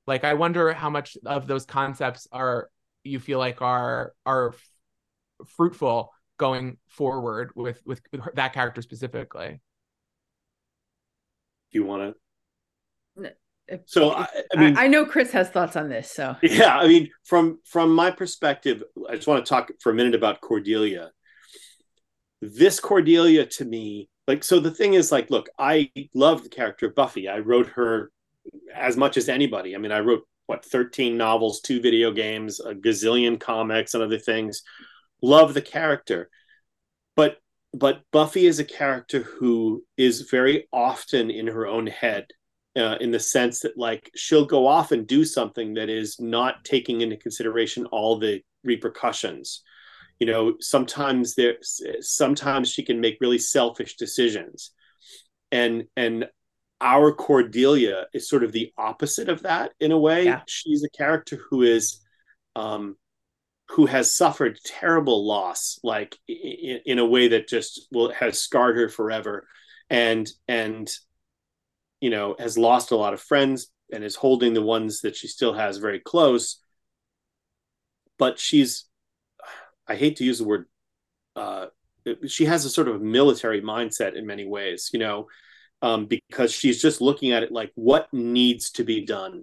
like I wonder how much of those concepts are you feel like are are f- fruitful going forward with with, with her- that character specifically. Do you want to? So I, I mean, I, I know Chris has thoughts on this, so yeah, I mean, from from my perspective, I just want to talk for a minute about Cordelia. This Cordelia to me, like, so the thing is, like, look, I love the character of Buffy. I wrote her as much as anybody. I mean, I wrote what 13 novels, two video games, a gazillion comics, and other things. Love the character, but but Buffy is a character who is very often in her own head uh, in the sense that like she'll go off and do something that is not taking into consideration all the repercussions you know sometimes there sometimes she can make really selfish decisions. And and our cordelia is sort of the opposite of that in a way. Yeah. she's a character who is um who has suffered terrible loss like in, in a way that just will has scarred her forever. And and you know has lost a lot of friends and is holding the ones that she still has very close. But she's i hate to use the word uh she has a sort of military mindset in many ways you know um because she's just looking at it like what needs to be done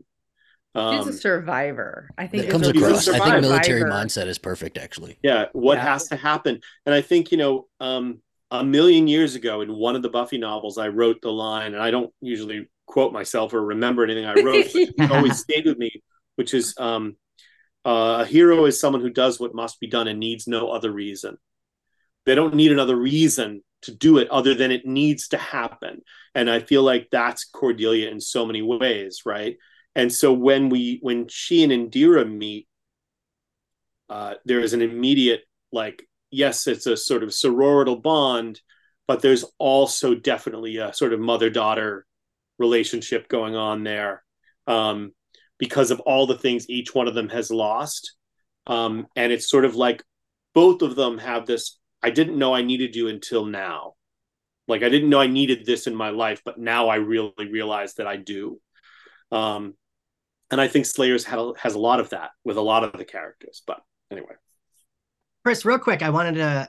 she's um a survivor. I think That is comes a across. I think military survivor. mindset is perfect, actually. yeah what Yeah. has to happen and i think you know um a million years ago in one of the buffy novels i wrote the line and i don't usually quote myself or remember anything i wrote but it always stayed with me which is um uh, a hero is someone who does what must be done and needs no other reason. They don't need another reason to do it other than it needs to happen. And i feel like that's cordelia in so many ways right? And so when we when she and indira meet uh, there is an immediate like yes it's a sort of sororital bond but there's also definitely a sort of mother daughter relationship going on there. Um, because of all the things each one of them has lost. Um, and it's sort of like both of them have this i didn't know i needed you until now. Like i didn't know i needed this in my life but now i really realize that i do. Um, and i think slayers has a lot of that with a lot of the characters but anyway. Chris, real quick, I wanted to.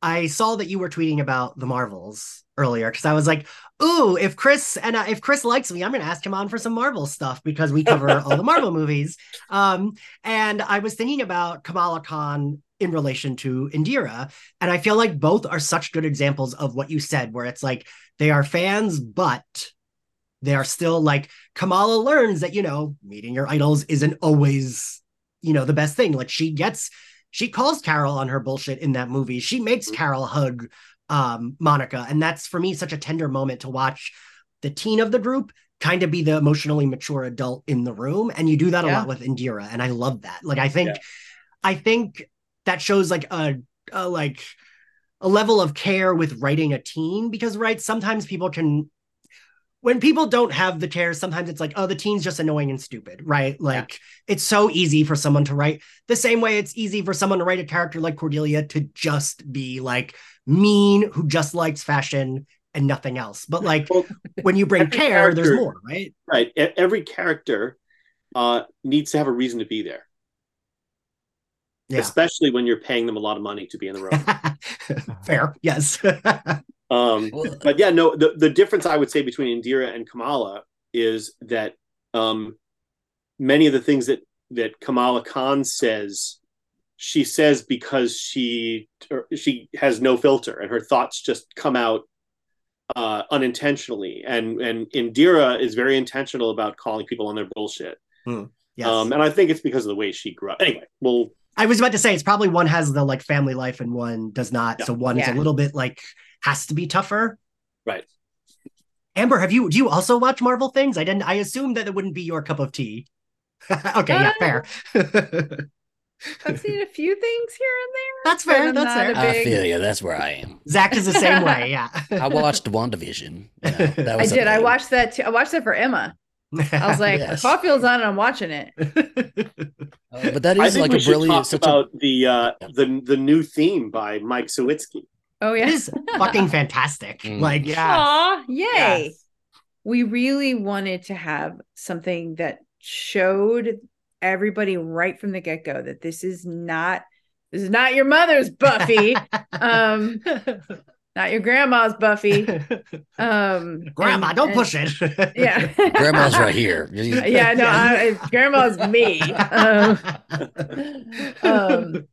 I saw that you were tweeting about the Marvels earlier because I was like, "Ooh, if Chris and uh, if Chris likes me, I'm going to ask him on for some Marvel stuff because we cover all the Marvel movies." Um, and I was thinking about Kamala Khan in relation to Indira, and I feel like both are such good examples of what you said, where it's like they are fans, but they are still like Kamala learns that you know meeting your idols isn't always you know the best thing. Like she gets she calls Carol on her bullshit in that movie. She makes Mm-hmm. Carol hug um, Monica. And that's for me such a tender moment to watch the teen of the group kind of be the emotionally mature adult in the room. And you do that a lot with Indira. And I love that. Like I think Yeah. I think that shows like a, a like a level of care with writing a teen because right sometimes people can when people don't have the care, sometimes it's like, oh, the teen's just annoying and stupid, right? Like it's so easy for someone to write the same way it's easy for someone to write a character like Cordelia to just be like mean, who just likes fashion and nothing else. But like well when you bring care, there's more, right? right every character uh, needs to have a reason to be there Yeah. especially when you're paying them a lot of money to be in the room Fair. Yes. um, Well, but yeah no the, the difference i would say between indira and kamala is that um, many of the things that that kamala khan says she says because she she has no filter and her thoughts just come out uh, unintentionally and and indira is very intentional about calling people on their bullshit yes. um, and i think it's because of the way she grew up anyway well I was about to say it's probably one has the like family life and one does not. Yeah. So one is a little bit like has to be tougher. Right. Amber, have you do you also watch Marvel things? I didn't I assumed that it wouldn't be your cup of tea. okay, yeah, fair. I've seen a few things here and there. That's fair. That's fair. a I big- feel you. That's where I am. Zach is the same way, yeah. I watched WandaVision. You know, that I was did. I watched that too. I watched that for Emma. I was like, Yes. Caulfield's on and I'm watching it. Uh, but that is I think like we a brilliant, talk such about the uh, the the new theme by Mike Sawitzke. Oh it yeah. is fucking fantastic. Mm. Like Yeah. Aw, yay. Yes. We really wanted to have something that showed everybody right from the get-go that this is not this is not your mother's Buffy. um not your grandma's Buffy. Um Grandma, and- don't and- push it. Yeah. Grandma's right here. yeah, no, I, grandma's me. Um, um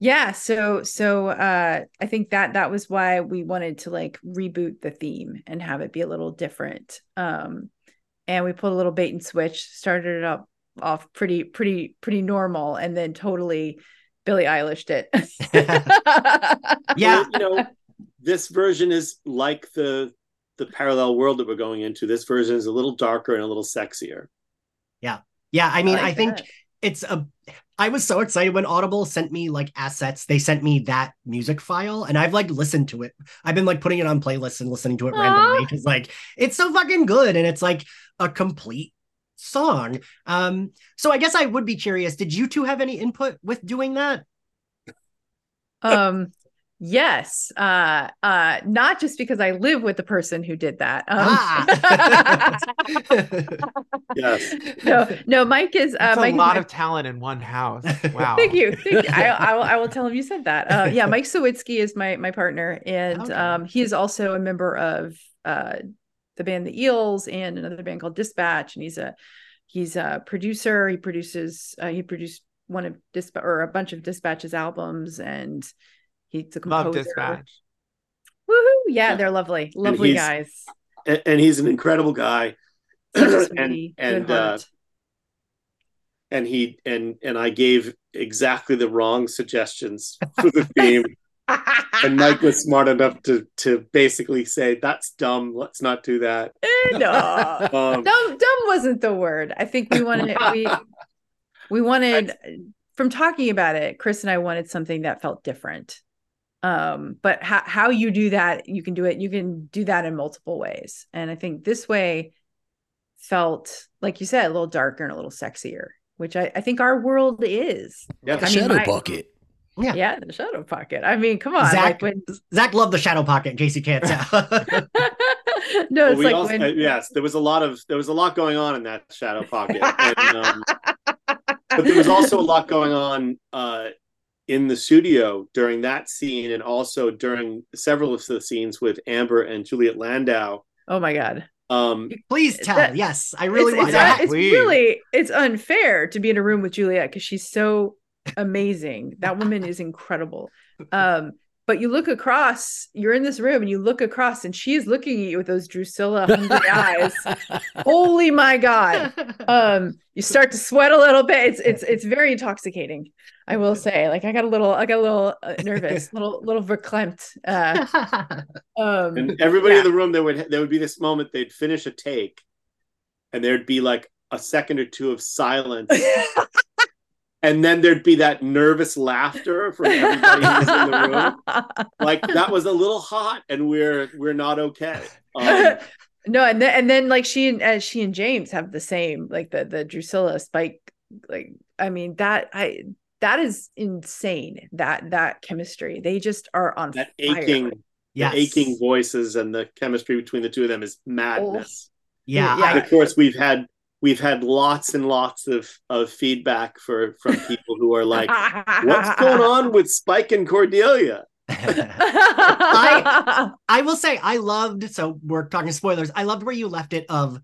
yeah so so uh i think that that was why we wanted to like reboot the theme and have it be a little different um and we put a little bait and switch started it up off pretty pretty pretty normal and then totally billie eilished it Yeah. Well, you know, this version is like the the parallel world that we're going into. This version is a little darker and a little sexier. yeah, yeah I mean, like I think that. it's a I was so excited when Audible sent me like assets. They sent me that music file and I've like listened to it. I've been like putting it on playlists and listening to it Aw. randomly because like it's so fucking good and it's like a complete song. Um so I guess I would be curious, did you two have any input with doing that? um yes uh uh not just because i live with the person who did that um, Ah. Yes. no no mike is uh That's a mike is lot of talent in one house. Wow. Thank you. Thank you. I, I, will, I will tell him you said that. Uh, yeah, Mike Sawitzke is my my partner, and Okay. um, he is also a member of uh, the band The Eels and another band called Dispatch. And he's a he's a producer. He produces uh, he produced one of Dispatch or a bunch of Dispatch's albums, and he's a composer. Love dispatch. Woohoo! Yeah, they're lovely, lovely he's- guys. And, and he's an incredible guy. And and uh, and he and and I gave exactly the wrong suggestions for the theme. and Mike was smart enough to to basically say that's dumb. Let's not do that. Eh, no. Um, dumb dumb wasn't the word i think we wanted we we wanted from talking about it, Chris and I wanted something that felt different. Um, but how how you do that, you can do it. You can do that in multiple ways, and I think this way felt like you said a little darker and a little sexier, which I, I think our world is. Yeah, The I mean, shadow my- pocket. Yeah. Yeah, the shadow pocket. I mean, come on. Zach, like when Zach loved the shadow pocket in case you can't tell. no, Well, it's we like also, when uh, yes, there was a lot of there was a lot going on in that shadow pocket, and, um, but there was also a lot going on uh, in the studio during that scene, and also during several of the scenes with Amber and Juliet Landau. oh my god. Um, Please tell. That- yes, I really it's, want it's, that. it's Please. really it's unfair to be in a room with Juliet because she's so amazing. That woman is incredible. Um, but you look across, you're in this room and you look across, and she's looking at you with those Drusilla hungry eyes. Holy my god! Um, you start to sweat a little bit. It's it's it's very intoxicating. I will say, like I got a little, I got a little uh, nervous, little little verklempt. Uh, um, and everybody yeah. in the room, there would there would be this moment they'd finish a take, and there'd be like a second or two of silence, and then there'd be that nervous laughter from everybody who's in the room. like that was a little hot and we're we're not okay um, no, and then and then like she and as she and James have the same like the the Drusilla spike like I mean that I that is insane that that chemistry they just are on that fire. aching yes. the aching voices and the chemistry between the two of them is madness Yeah, Yeah. I- and of course we've had we've had lots and lots of of feedback for from people who are like what's going on with spike and cordelia I- I will say I loved so we're talking spoilers. I loved where you left it of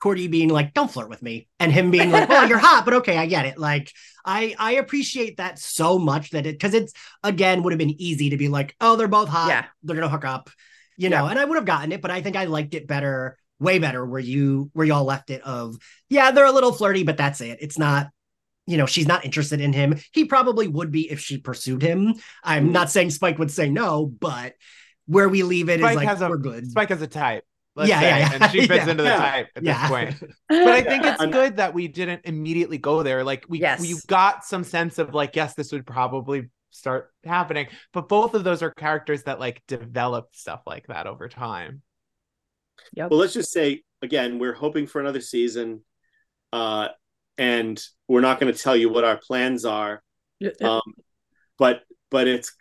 Cordy being like, "Don't flirt with me," and him being like, "Well, you're hot, but okay, I get it." Like, I I appreciate that so much that it because it's again would have been easy to be like, "Oh, they're both hot, Yeah. they're gonna hook up," you know, and I would have gotten it, but I think I liked it better, way better, where you where y'all left it of, yeah, they're a little flirty, but that's it. It's not. You know, she's not interested in him. He probably would be if she pursued him. I'm mm-hmm. not saying Spike would say no, but where we leave it is Spike like has a we're good. Spike has a type. Let's Yeah, say, yeah, yeah. and she fits Yeah. into the Yeah. type at Yeah. this point. But I think it's good that we didn't immediately go there. Like we Yes. we got some sense of like, yes, this would probably start happening. But both of those are characters that like developed stuff like that over time. Yep. well let's just say again we're hoping for another season uh and we're not going to tell you what our plans are um but but it's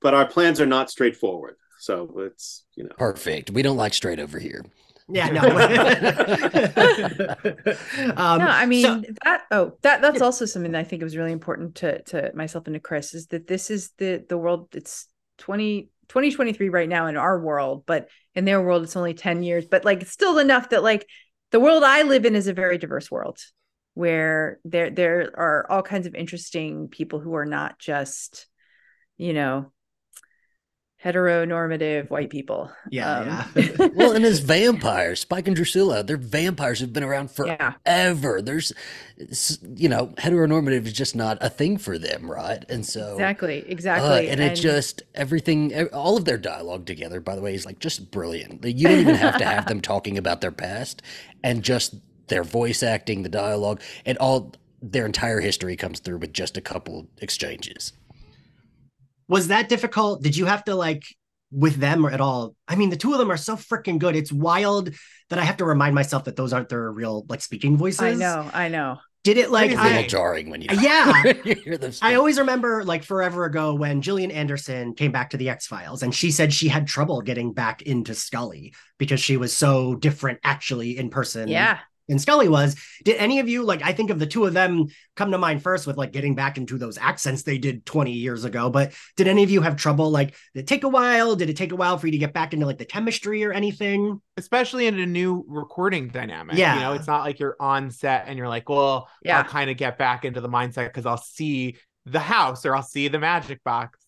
but our plans are not straightforward so it's you know Perfect. We don't like straight over here. Yeah, no. um, no, I mean so- that. Oh, that that's also something that I think it was really important to to myself and to Chris is that this is the the world. It's 20, 2023 right now in our world, but in their world it's only ten years. But like, still enough that like the world I live in is a very diverse world where there there are all kinds of interesting people who are not just, you know, heteronormative white people. yeah, Um, yeah. Well, and as vampires, Spike and Drusilla, they're vampires who've been around forever. yeah. forever. There's, you know, heteronormative is just not a thing for them, right? And so, Exactly. uh, Exactly. and it just everything, all of their dialogue together, by the way, is like just brilliant. You don't even have to have them talking about their past, and just their voice acting, the dialogue, and all their entire history comes through with just a couple exchanges. Was that difficult? Did you have to like with them or at all? I mean, the two of them are so freaking good. It's wild that I have to remind myself that those aren't their real like speaking voices. I know. I know. Did it like It's a I, little jarring when you Yeah. you hear them. I always remember like forever ago when Gillian Anderson came back to the X Files and she said she had trouble getting back into Scully because she was so different actually in person. Yeah. And Scully was. Did any of you like? I think of the two of them come to mind first with like getting back into those accents they did 20 years ago. But did any of you have trouble? Like, did it take a while? Did it take a while for you to get back into like the chemistry or anything? especially in a new recording dynamic. Yeah. You know, it's not like you're on set and you're like, well, Yeah. I'll kind of get back into the mindset because I'll see the house or I'll see the magic box.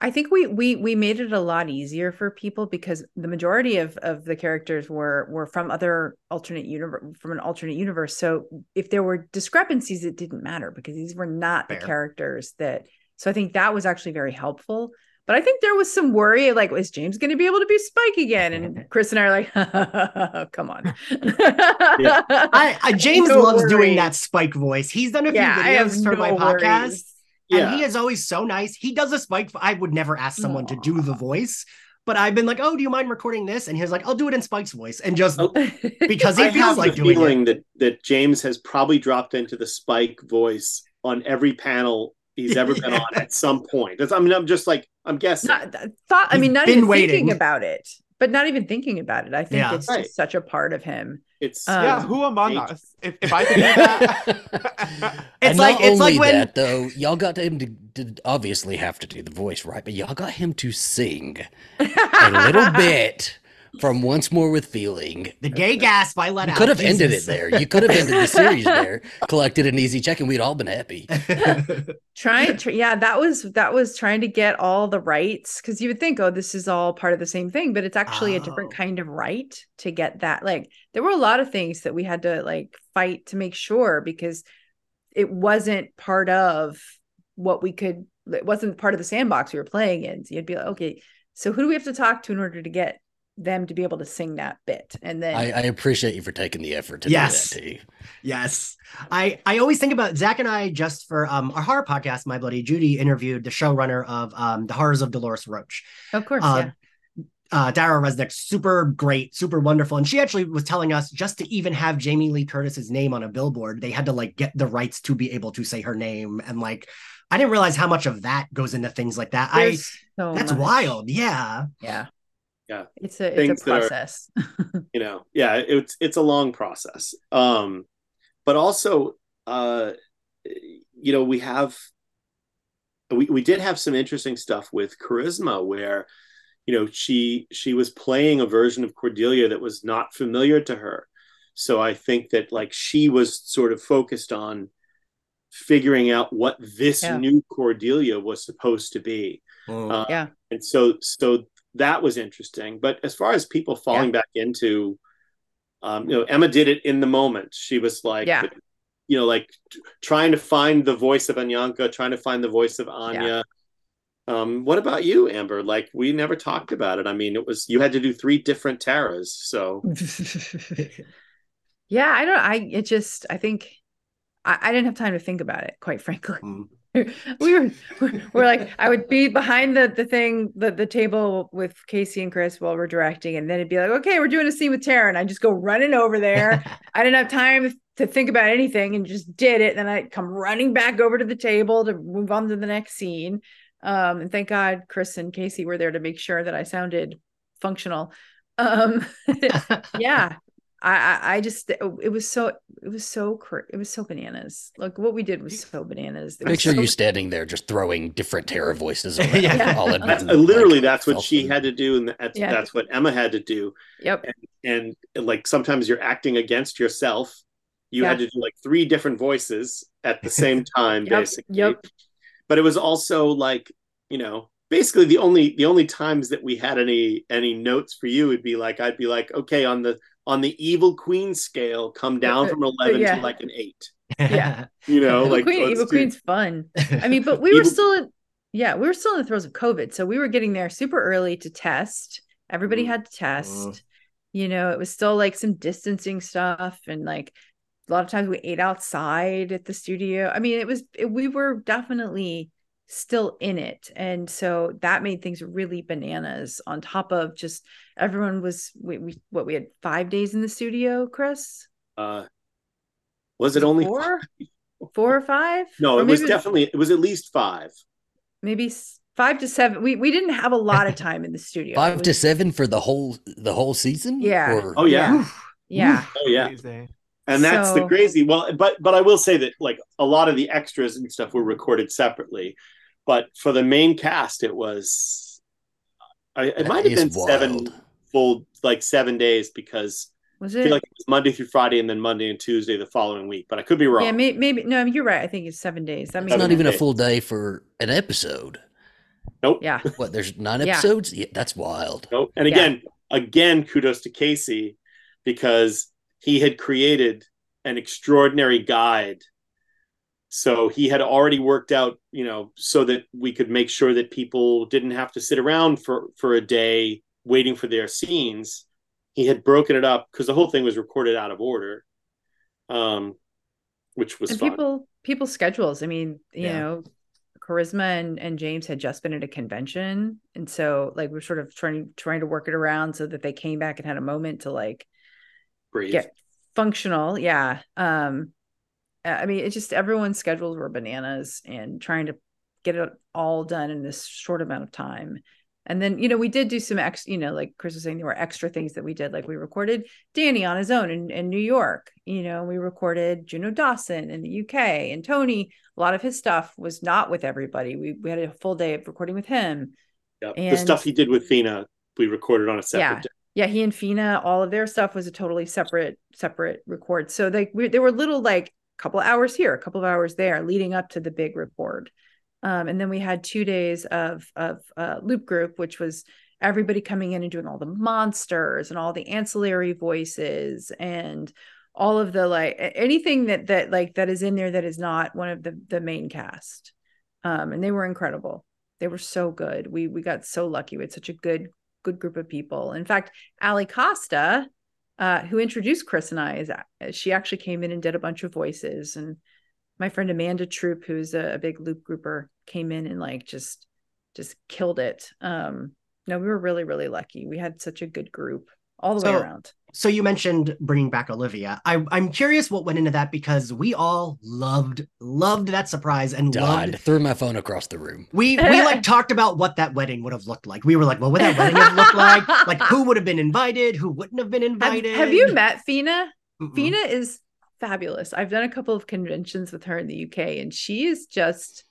I think we we we made it a lot easier for people because the majority of of the characters were were from other alternate universe from an alternate universe. So if there were discrepancies, it didn't matter because these were not Fair. the characters that. So I think that was actually very helpful. But I think there was some worry like, is James going to be able to be Spike again? And Chris and I are like, come on. yeah. I, I, James No loves worries. doing that Spike voice. He's done a few yeah, videos for no my podcast. Worries. And he is always so nice. He does a spike. I would never ask someone to do the voice, but I've been like, "Oh, do you mind recording this?" And he was like, "I'll do it in Spike's voice," and just Oh, because he I feels have like the doing it. feeling that that James has probably dropped into the Spike voice on every panel he's ever been on at some point. That's, I mean, I'm just like I'm guessing. not thought. I mean, not been even waiting. thinking about it, but not even thinking about it. I think Yeah. it's Right. just such a part of him. It's Um, yeah, who among Eight. us? If, if I could do that. It's and like- not it's like when- that though, y'all got him to, to obviously have to do the voice, right? But y'all got him to sing a little bit from Once More with Feeling. The gay gasp I let out. You out. could have ended it there. You could have ended the series there, collected an easy check, and we'd all been happy. trying tr- yeah that was that was trying to get all the rights because you would think oh this is all part of the same thing but it's actually a different Oh. kind of right to get that like there were a lot of things that we had to like fight to make sure because it wasn't part of what we could it wasn't part of the sandbox we were playing in so you'd be like okay so who do we have to talk to in order to get them to be able to sing that bit and then I, I appreciate you for taking the effort to Yes. do that too. Yes. I I always think about Zach and I just for um our horror podcast, My Bloody Judy interviewed the showrunner of um The Horrors of Dolores Roach. of course Uh, yeah Uh Dara Resnik, super great, super wonderful. And she actually was telling us just to even have Jamie Lee Curtis's name on a billboard, they had to like get the rights to be able to say her name. And like I didn't realize how much of that goes into things like that. There's so I that's much. wild. Yeah. yeah Yeah. it's a Things it's a that are- process. you know yeah it's it's a long process. Um but also uh you know we have we, we did have some interesting stuff with charisma where you know she she was playing a version of cordelia that was not familiar to her. So i think that like she was sort of focused on figuring out what this Yeah. new cordelia was supposed to be. Uh, yeah. and so so that was interesting. But as far as people falling back into um you know emma did it in the moment. She was like Yeah. you know like trying to find the voice of anyanka trying to find the voice of anya. Um what about you amber? Like we never talked about it. I mean it was you had to do three different taras so. Yeah i don't i it just i think I, I didn't have time to think about it quite frankly. Mm. we were we're, like i would be behind the the thing the, the table with casey and chris while we're directing and then it'd be like okay we're doing a scene with tara and i just go running over there. I didn't have time to think about anything and just did it. And then i'd come running back over to the table to move on to the next scene. Um and thank god chris and casey were there to make sure that i sounded functional. Um yeah I, I i just it was so it was so cr- it was so bananas. Like what we did was so bananas. It was Picture so- you standing there just throwing different Tara voices around. Yeah. all in that's, literally like, that's what she felt- had to do and that's, Yeah. that's what emma had to do. Yep. And like sometimes you're acting against yourself. You had to do like three different voices at the same time Yep, basically. Yep. but it was also like you know basically the only the only times that we had any any notes for you would be like i'd be like okay on the on the evil queen scale come down from 11 yeah. to like an 8 Yeah. you know evil like queen evil do- queen's fun i mean but we were still in yeah we were still in the throes of covid so we were getting there super early to test everybody Mm. had to test Mm. you know it was still like some distancing stuff and like a lot of times we ate outside at the studio i mean it was it, we were definitely still in it. And so that made things really bananas on top of just everyone was we, we what we had five days in the studio chris? Uh was it only four? four or five? No Or it was definitely it was at least five. Maybe five to seven. We we didn't have a lot of time in the studio. It Five to seven for the whole the whole season. Yeah. Or- oh yeah. Yeah, oh yeah. Crazy. and that's the crazy well but but i will say that like a lot of the extras and stuff were recorded separately but for the main cast it was I, it That might have is been seven full like seven days because was i it? feel like it was monday through friday and then monday and tuesday the following week but i could be wrong yeah, may, maybe no. You're right. I think it's seven days. That It's makes not Seven even a full day for an episode. nope Yeah, What? There's nine episodes. Yeah, that's wild. nope and Yeah. again again kudos to casey because he had created an extraordinary guide so he had already worked out, you know, so that we could make sure that people didn't have to sit around for for a day waiting for their scenes. He had broken it up because the whole thing was recorded out of order, um, which was and fun. people people's schedules. I mean, you Yeah. know, Charisma and, and James had just been at a convention, and so like we're sort of trying trying to work it around so that they came back and had a moment to like Breathe. get functional. Yeah. Um, I mean, it's just everyone's schedules were bananas and trying to get it all done in this short amount of time. And then, you know, we did do some ex, you know, like Chris was saying, there were extra things that we did. Like we recorded Danny on his own in, in New York. You know, we recorded Juno Dawson in the UK and Tony. A lot of his stuff was not with everybody. We, we had a full day of recording with him. Yep. the stuff he did with Phina, we recorded on a separate Yeah. day. yeah he and phina all of their stuff was a totally separate separate record so like we, there were little like couple hours here a couple of hours there leading up to the big report. um, and then we had two days of of uh, loop group which was everybody coming in and doing all the monsters and all the ancillary voices and all of the like anything that that like that is in there that is not one of the the main cast um, and they were incredible they were so good we we got so lucky had such a good good group of people. In fact, Ali Costa, uh, who introduced Chris and I, is she actually came in and did a bunch of voices. And my friend Amanda Troop, who's a, a big loop grouper, came in and like just just killed it. Um, no, we were really really lucky. We had such a good group all the way around. So you mentioned bringing back Olivia. I, I'm curious what went into that because we all loved loved that surprise and Died. loved. Threw my phone across the room. We we like talked about what that wedding would have looked like. We were like, well, what would that wedding have looked like? Like who would have been invited? Who wouldn't have been Have, invited? have you met Phina? Mm-mm. Phina is fabulous. I've done a couple of conventions with her in the UK, and she is just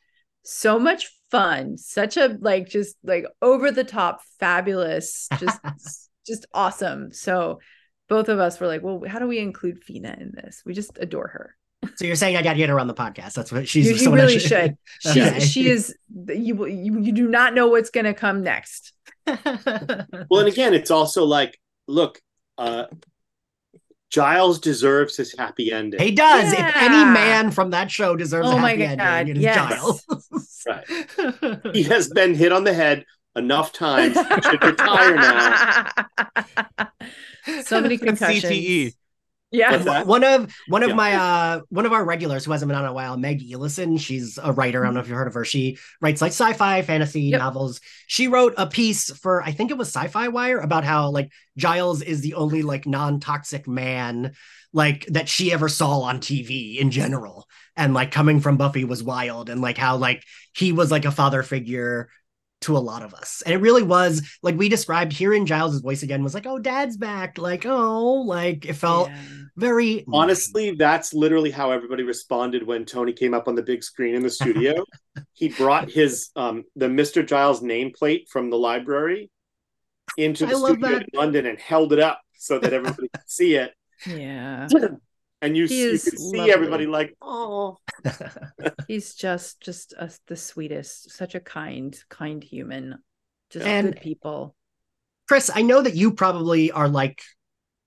so much fun. Such a like just like over the top, fabulous, just just awesome. So both of us were like, well, how do we include Phina in this? We just adore her. So you're saying I got to get her on the podcast? That's what she's. You, you really should. She's Okay. she is you, will- you you do not know what's going to come next. Well, and again, it's also like, look, uh, Giles deserves his happy ending. he does. If any man from that show deserves Oh a my happy God, ending, it is yes. Giles. Right. He has been hit on the head enough times. He should retire now. so many concussions. CTE. Yeah. One of one of Yeah. my uh one of our regulars who hasn't been on in a while meg elison she's a writer i don't know if you've heard of her she writes like sci-fi fantasy Yep. novels she wrote a piece for i think it was sci-fi wire about how like giles is the only like non-toxic man like that she ever saw on tv in general and like coming from buffy was wild and like how like he was like a father figure to a lot of us. And it really was like we described hearing Giles' voice again was like, oh, dad's back. Like, oh, like it felt Yeah. very Honestly, that's literally how everybody responded when Tony came up on the big screen in the studio. he brought his um the Mr. Giles nameplate from the library into the I studio that. in London and held it up so that everybody could see it. Yeah. And you, you is see lovely. everybody like, oh, He's just just a, the sweetest, such a kind, kind human. Just And- good people. Chris, I know that you probably are like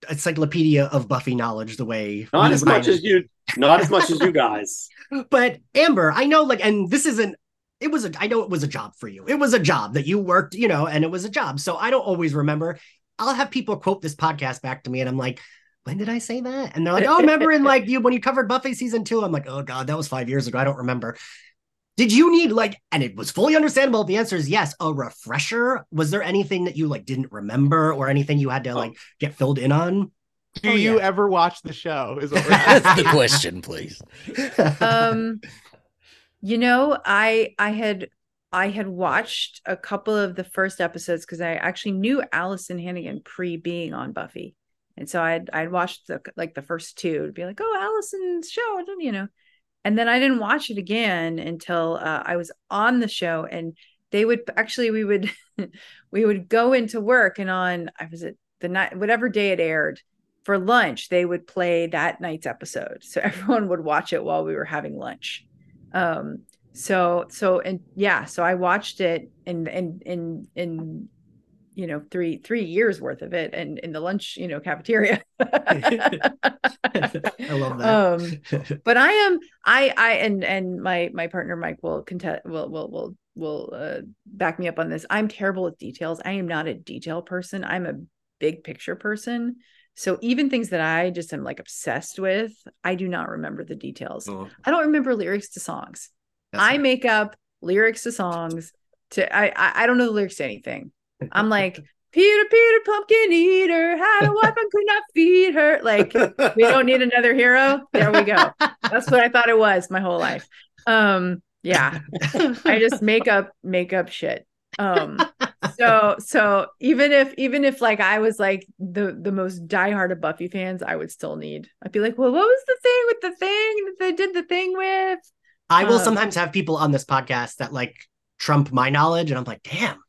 encyclopedia of Buffy knowledge the way not as much kind as you, not as much as you guys. but Amber, I know like and this isn't it was a I know it was a job for you. It was a job that you worked, you know, and it was a job. So I don't always remember. I'll have people quote this podcast back to me and I'm like, when did I say that? And they're like, oh, remember in like you when you covered Buffy season two? I'm like, oh god, that was five years ago. I don't remember. Did you need like, and it was fully understandable. The answer is yes, a refresher. Was there anything that you like didn't remember or anything you had to like get filled in on? Do Oh, you yeah. ever watch the show? Is what we're That's the question, please. um you know i i had i had watched a couple of the first episodes because i actually knew alyson hannigan pre being on buffy and so i'd i'd watched the like the first two to be like oh alyson's show you know. And then i didn't watch it again until uh, i was on the show and they would actually we would we would go into work and on i was at the night whatever day it aired for lunch they would play that night's episode. So everyone would watch it while we were having lunch. Um so so and yeah so i watched it and and and and you know three three years worth of it and in the lunch you know cafeteria. I love that. um but i am i i and and my my partner mike will contest will will will will uh, back me up on this. I'm terrible with details. I am not a detail person. I'm a big picture person. So even things that i just am like obsessed with i do not remember the details. Oh, i don't remember lyrics to songs. That's I fine. make up lyrics to songs to I, I I don't know the lyrics to anything. I'm like Peter Peter pumpkin eater had a wife and could not feed her. Like we don't need another hero. There we go. That's what I thought it was my whole life. Um yeah. I just make up make up shit. Um so so even if even if like I was like the the most diehard of Buffy fans, I would still need. I'd be like, well, what was the thing with the thing that they did the thing with? I will Um, sometimes have people on this podcast that like trump my knowledge, and I'm like, damn,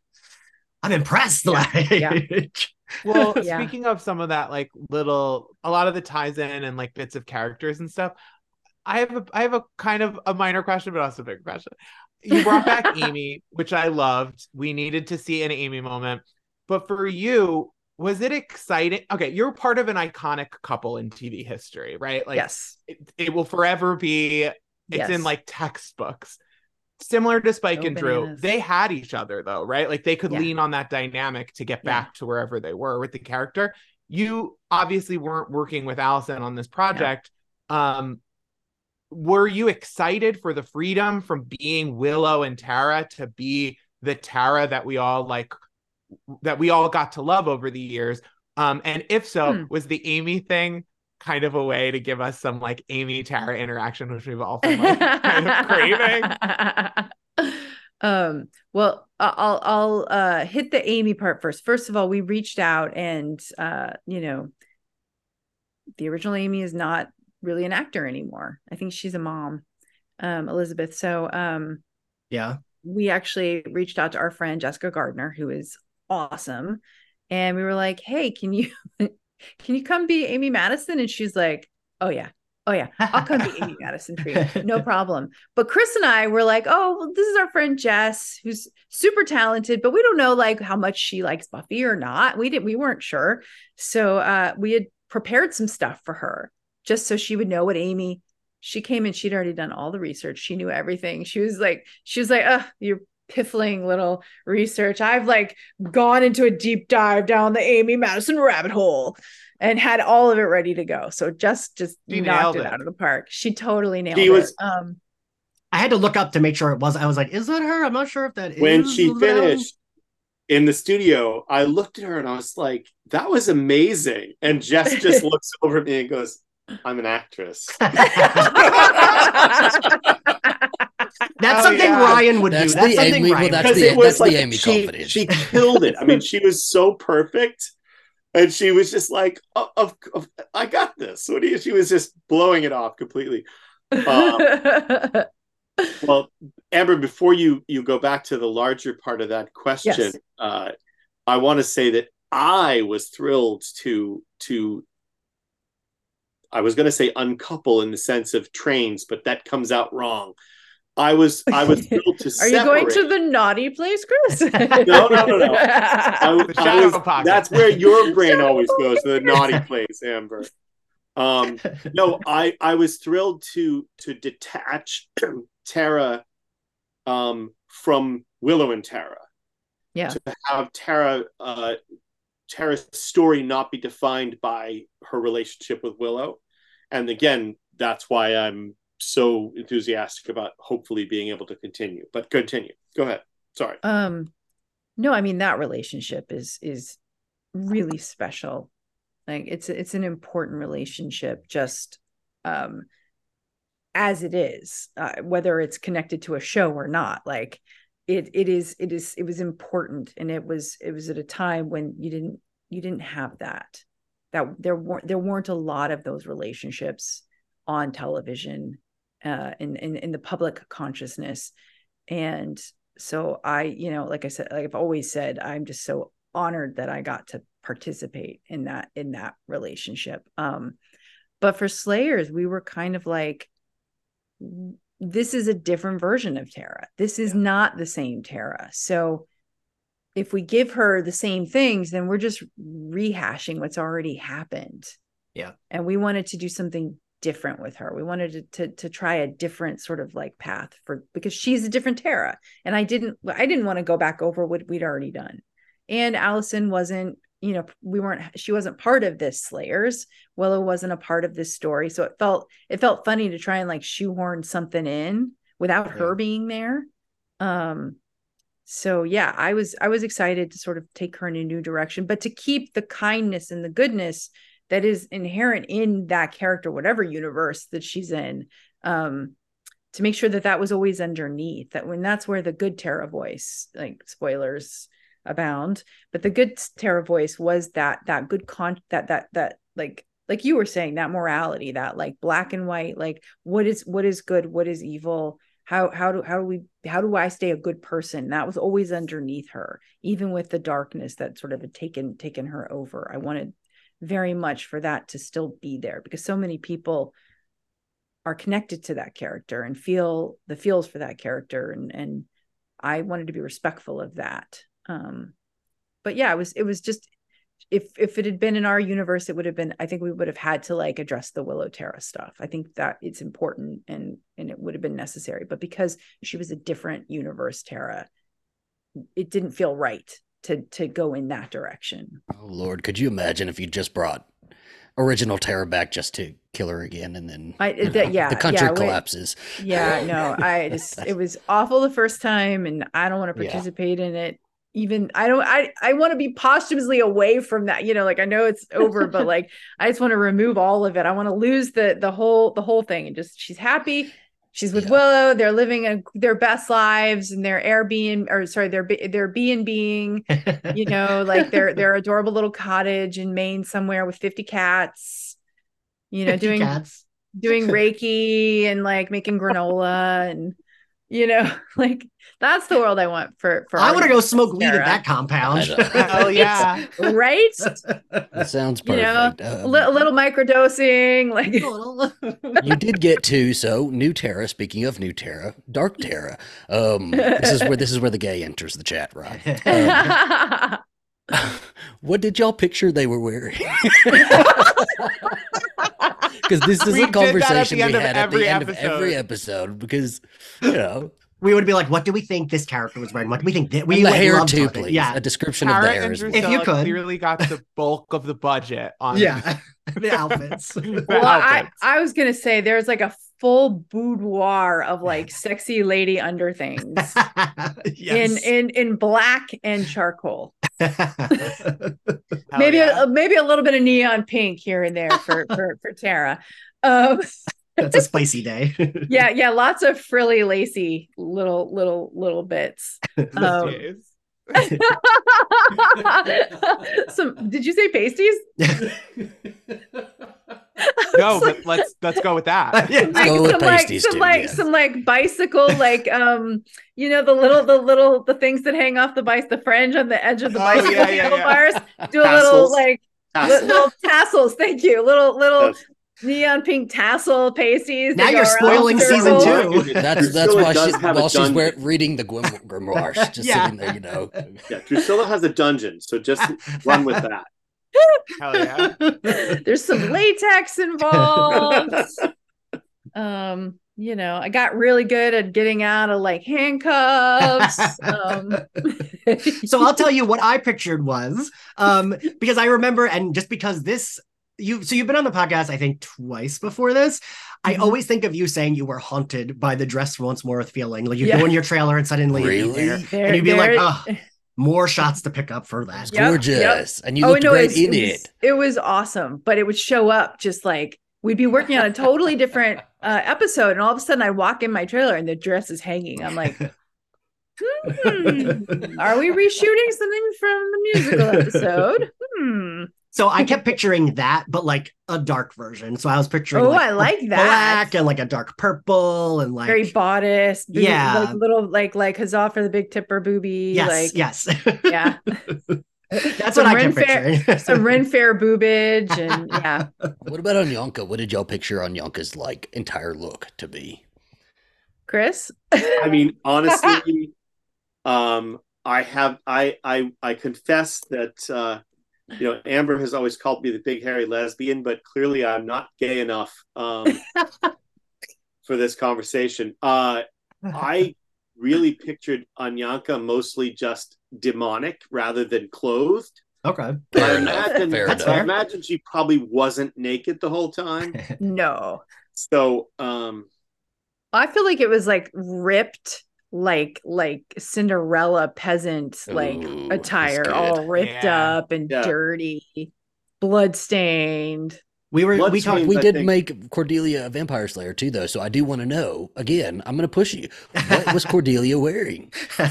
I'm impressed. Like, Well, Yeah. speaking of some of that, like little, a lot of the ties in and like bits of characters and stuff. I have a, I have a kind of a minor question, but also a big question. You brought back Amy, which I loved. We needed to see an Amy moment, but for you, was it exciting? Okay, you're part of an iconic couple in TV history, right? Like, yes. it, it will forever be. It's Yes. in like textbooks. Similar to Spike Oh, and Dru, they had each other though, right? Like they could Yeah. lean on that dynamic to get Yeah. back to wherever they were with the character. You obviously weren't working with Alyson on this project. Um, were you excited for the freedom from being Willow and Tara to be the Tara that we all like, that we all got to love over the years? Um, and if so, Hmm. was the Amy thing kind of a way to give us some like Amy Tara interaction, which we've all been like kind of craving? um well I- i'll i'll uh hit the amy part first first of all we reached out and uh you know the original amy is not really an actor anymore i think she's a mom um elizabeth so um yeah. we actually reached out to our friend Jessica Gardner, who is awesome. And we were like, hey, can you can you come be Amy Madison? And she's like, Oh yeah. Oh yeah. I'll come be Amy Madison for you. No problem. But Chris and I were like, oh, well, this is our friend Jess, who's super talented, but we don't know like how much she likes Buffy or not. We didn't, we weren't sure. So uh we had prepared some stuff for her just so she would know what Amy she came in she'd already done all the research she knew everything she was like she was like oh, you're piffling little research i've like gone into a deep dive down the amy madison rabbit hole and had all of it ready to go so just just She knocked nailed it, it. out of the park she totally nailed She it was- um I had to look up to make sure it was. I was like, is that her? I'm not sure if that is. when she Elizabeth Allen. finished in the studio, I looked at her and I was like, that was amazing. And Jess just looks over at me and goes, I'm an actress. That's Oh, something yeah. Ryan would That's do. That's the something Amy- well, Ryan. that's the- do. it was the like Amy she, confidence. she killed it. I mean, she was so perfect. And she was just like, oh, of, of, I got this. What do you? She was just blowing it off completely. Um, Well, Amber, before you you go back to the larger part of that question, Yes. uh, I want to say that I was thrilled to to. I was going to say uncouple in the sense of trains, but that comes out wrong. I was I was thrilled to. are you going to the naughty place chris No, no, no, no. I, I was- that's where your brain Shadow always goes to the naughty place, Amber. Um, no, I I was thrilled to to detach Tara um, from Willow and Tara. Yeah. To have Tara uh, Tara's story not be defined by her relationship with Willow, and again, that's why I'm so enthusiastic about hopefully being able to continue. But continue. Go ahead. Sorry. um no i mean that relationship is is really special like it's it's an important relationship just um as it is uh, whether it's connected to a show or not like it it is it is it was important and it was it was at a time when you didn't you didn't have that that there weren't there weren't a lot of those relationships on television uh in in, in the public consciousness. And so i you know like i said like i've always said i'm just so honored that i got to participate in that in that relationship. Um but for slayers we were kind of like this is a different version of tara. This is not the same tara. So if we give her the same things, then we're just rehashing what's already happened. Yeah. And we wanted to do something different with her. We wanted to, to to try a different sort of like path for because she's a different Tara. And I didn't I didn't want to go back over what we'd already done. And Alyson wasn't, you know, we weren't she wasn't part of this Slayers. Willow wasn't a part of this story. So it felt it felt funny to try and like shoehorn something in without her being there. Um so yeah, I was I was excited to sort of take her in a new direction, but to keep the kindness and the goodness that is inherent in that character, whatever universe that she's in, um, to make sure that that was always underneath. That when that's where the good Tara voice, like spoilers abound, but the good Tara voice was that that good con that that that like like you were saying that morality, that like black and white, like what is what is good, what is evil, how how do how do we how do I stay a good person? That was always underneath her, even with the darkness that sort of had taken taken her over. I wanted very much for that to still be there because so many people are connected to that character and feel the feels for that character and and I wanted to be respectful of that. Um but yeah, it was it was just if if it had been in our universe, it would have been. I think we would have had to like address the Willow Tara stuff. I think that it's important and and it would have been necessary. But because she was a different universe Tara, it didn't feel right to to go in that direction. Oh Lord, could you imagine if you just brought original Tara back just to kill her again, and then I- that- know, yeah, the country yeah, we- collapses. Yeah, no, I just it was awful the first time, and I don't want to Yeah. participate in it. Even I don't I I want to be posthumously away from that. You know, like I know it's over, but like I just want to remove all of it. I want to lose the the whole the whole thing and just she's happy. She's with Yeah. Willow. They're living a, their best lives and their Airbnb or sorry, their their B and being. You know, like their their adorable little cottage in Maine somewhere with fifty cats. You know, doing cats. doing Reiki and like making granola and you know, like that's the world I want for for I want to go smoke weed at that compound. oh yeah. right? That sounds perfect You know, perfect. a, Um, li- a little microdosing, like you did get to so new Tara. Speaking of new Tara, Dark Tara. Um, this is where this is where the gay enters the chat, right? Um, what did y'all picture they were wearing? Because this is We a did at the conversation we had at the every end of every episode. Because you know, we would be like, what do we think this character was wearing? What do we think? That we and the like, hair love too, talking. please. Yeah. A description of Tara the hair. and well. If you Drusilla could. clearly got the bulk of the budget on Yeah. the outfits. the well, I. I was gonna say there's like a full boudoir of like sexy lady underthings in yes. in in black and charcoal. Maybe yeah. a, maybe a little bit of neon pink here and there for for for Tara. Um, That's a spicy day. yeah, yeah, lots of frilly, lacy little little little bits. Um, Some did you say pasties? No, like- but let's let's go with that. Yeah. like Go with some like some too, like yes. some like bicycle like um you know the little the little the things that hang off the bike the fringe on the edge of the Oh, bicycle yeah, yeah, handlebars do a little like Tassels. little tassels thank you little little Yes. neon pink tassel pasties Now you're spoiling the season two. That's that's Drusilla why does she while she's wear, reading the grimoire, she's just Yeah. sitting there, you know. Yeah, Drusilla has a dungeon, so just run with that. Hell yeah. there's some latex involved um you know i got really good at getting out of like handcuffs um so I'll tell you what I pictured was um because I remember and just because this you so you've been on the podcast I think twice before this. I Mhm. always think of you saying you were haunted by the dress once more with feeling like you Yeah. go in your trailer and suddenly you'd be Really? there. There- and you'd be like, there- oh, more shots to pick up for that. Yep, yep. Gorgeous. And you oh looked no, great it was, in it, it. was, it was awesome, but it would show up just like we'd be working on a totally different uh, episode, and all of a sudden I walk in my trailer and the dress is hanging. I'm like, hmm, are we reshooting something from the musical episode? Hmm. So I kept picturing that, but like a dark version. So I was picturing Oh, like, I a like that. black and like a dark purple and like Very bodice, boob- Yeah. like little like like huzzah for the big tipper booby, yes, like yes. yeah, That's Some what I Ren kept Fair- picturing. some Ren Fair boobage, and yeah, What about Anyanka? What did y'all picture Anyanka's like entire look to be? Chris. I mean, honestly, um, I have I I I confess that uh, you know Amber has always called me the big hairy lesbian, but clearly I'm not gay enough um, for this conversation. Uh, I really pictured Anyanka mostly just demonic rather than clothed. Okay. But I Fair imagine, Fair That's I imagine she probably wasn't naked the whole time. No. So, um, I feel like it was like ripped, like like Cinderella peasant like Ooh, attire, all ripped Yeah. up and Yeah. dirty, blood stained. We were we talked We I did think- make Cordelia a vampire slayer too, though. So I do want to know. Again, I'm going to push you. What was Cordelia wearing?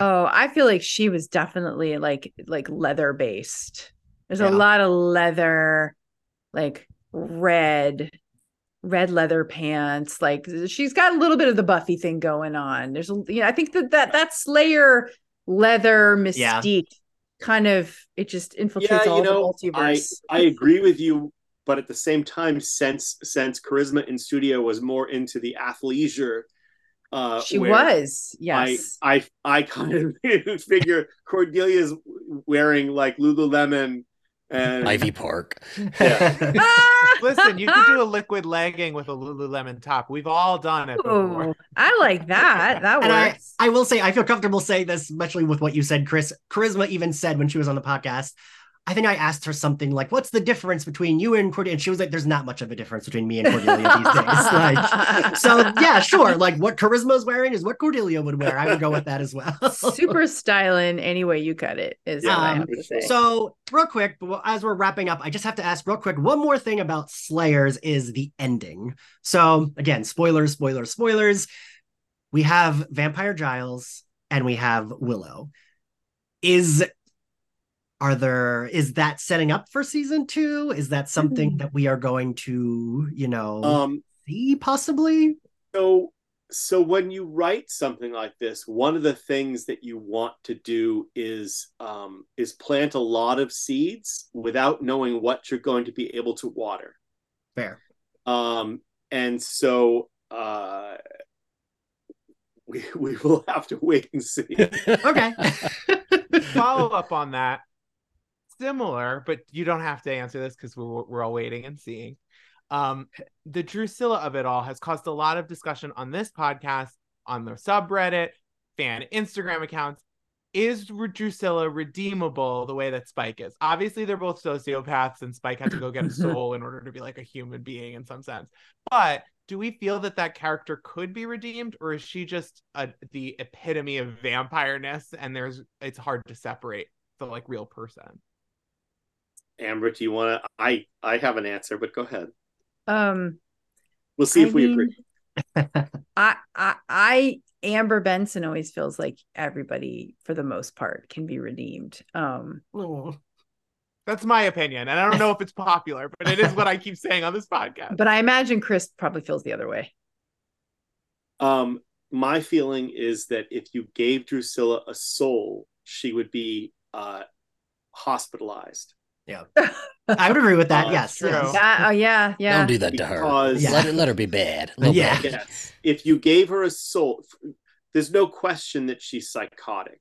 Oh, I feel like she was definitely like like leather based. There's Yeah. a lot of leather, like red, red leather pants. Like she's got a little bit of the Buffy thing going on. There's, a you know, I think that that that Slayer leather Yeah. mystique kind of it just infiltrates yeah, all you know, the I multiverse. I agree with you, but at the same time, since since Charisma in studio was more into the athleisure, uh, she was, yes. I I I kind of figure Cordelia's wearing like Lululemon and Ivy Park. Ah! Listen, you could do a liquid legging with a Lululemon top. We've all done it before. Ooh, I like that. That And I, works. I will say, I feel comfortable saying this, especially with what you said, Chris. Charisma even said when she was on the podcast, I think I asked her something like, "What's the difference between you and Cordelia?" And she was like, "There's not much of a difference between me and Cordelia these days." Like, so yeah, sure. Like what Charisma's wearing is what Cordelia would wear. I would go with that as well. super styling any way you cut it is what I Um, have to say. So, real quick, as we're wrapping up, I just have to ask real quick one more thing about Slayers is the ending. So, again, spoilers, spoilers, spoilers. We have Vampire Giles and we have Willow. Is are there is that setting up for season 2? Is that something Hmm. that we are going to, you know, um see possibly? so so when you write something like this one of the things that you want to do is um is plant a lot of seeds without knowing what you're going to be able to water Fair. um and so uh we we will have to wait and see Okay. Follow up on that. Similar, but you don't have to answer this because we're we're all waiting and seeing. Um, the Drusilla of it all has caused a lot of discussion on this podcast, on the subreddit, fan Instagram accounts. Is Drusilla redeemable the way that Spike is? Obviously, they're both sociopaths, and Spike had to go get a soul in order to be like a human being in some sense. But do we feel that that character could be redeemed, or is she just a, the epitome of vampireness, and there's it's hard to separate the like real person? Amber do you want to i i have an answer but go ahead um we'll see I if we mean, agree I, I I Amber Benson always feels like everybody for the most part can be redeemed. Um Oh. That's my opinion, and I don't know if it's popular, but it is what I keep saying on this podcast. but I imagine Chris probably feels the other way. Um, my feeling is that if you gave Drusilla a soul, she would be uh, hospitalized. I would agree with that. Oh, yes. true. yes. Yeah, oh yeah, yeah. Don't do that to her. Because- Yeah. Let, it, let her be bad. A little Yeah. bit. Yes. If you gave her a soul, there's no question that she's psychotic.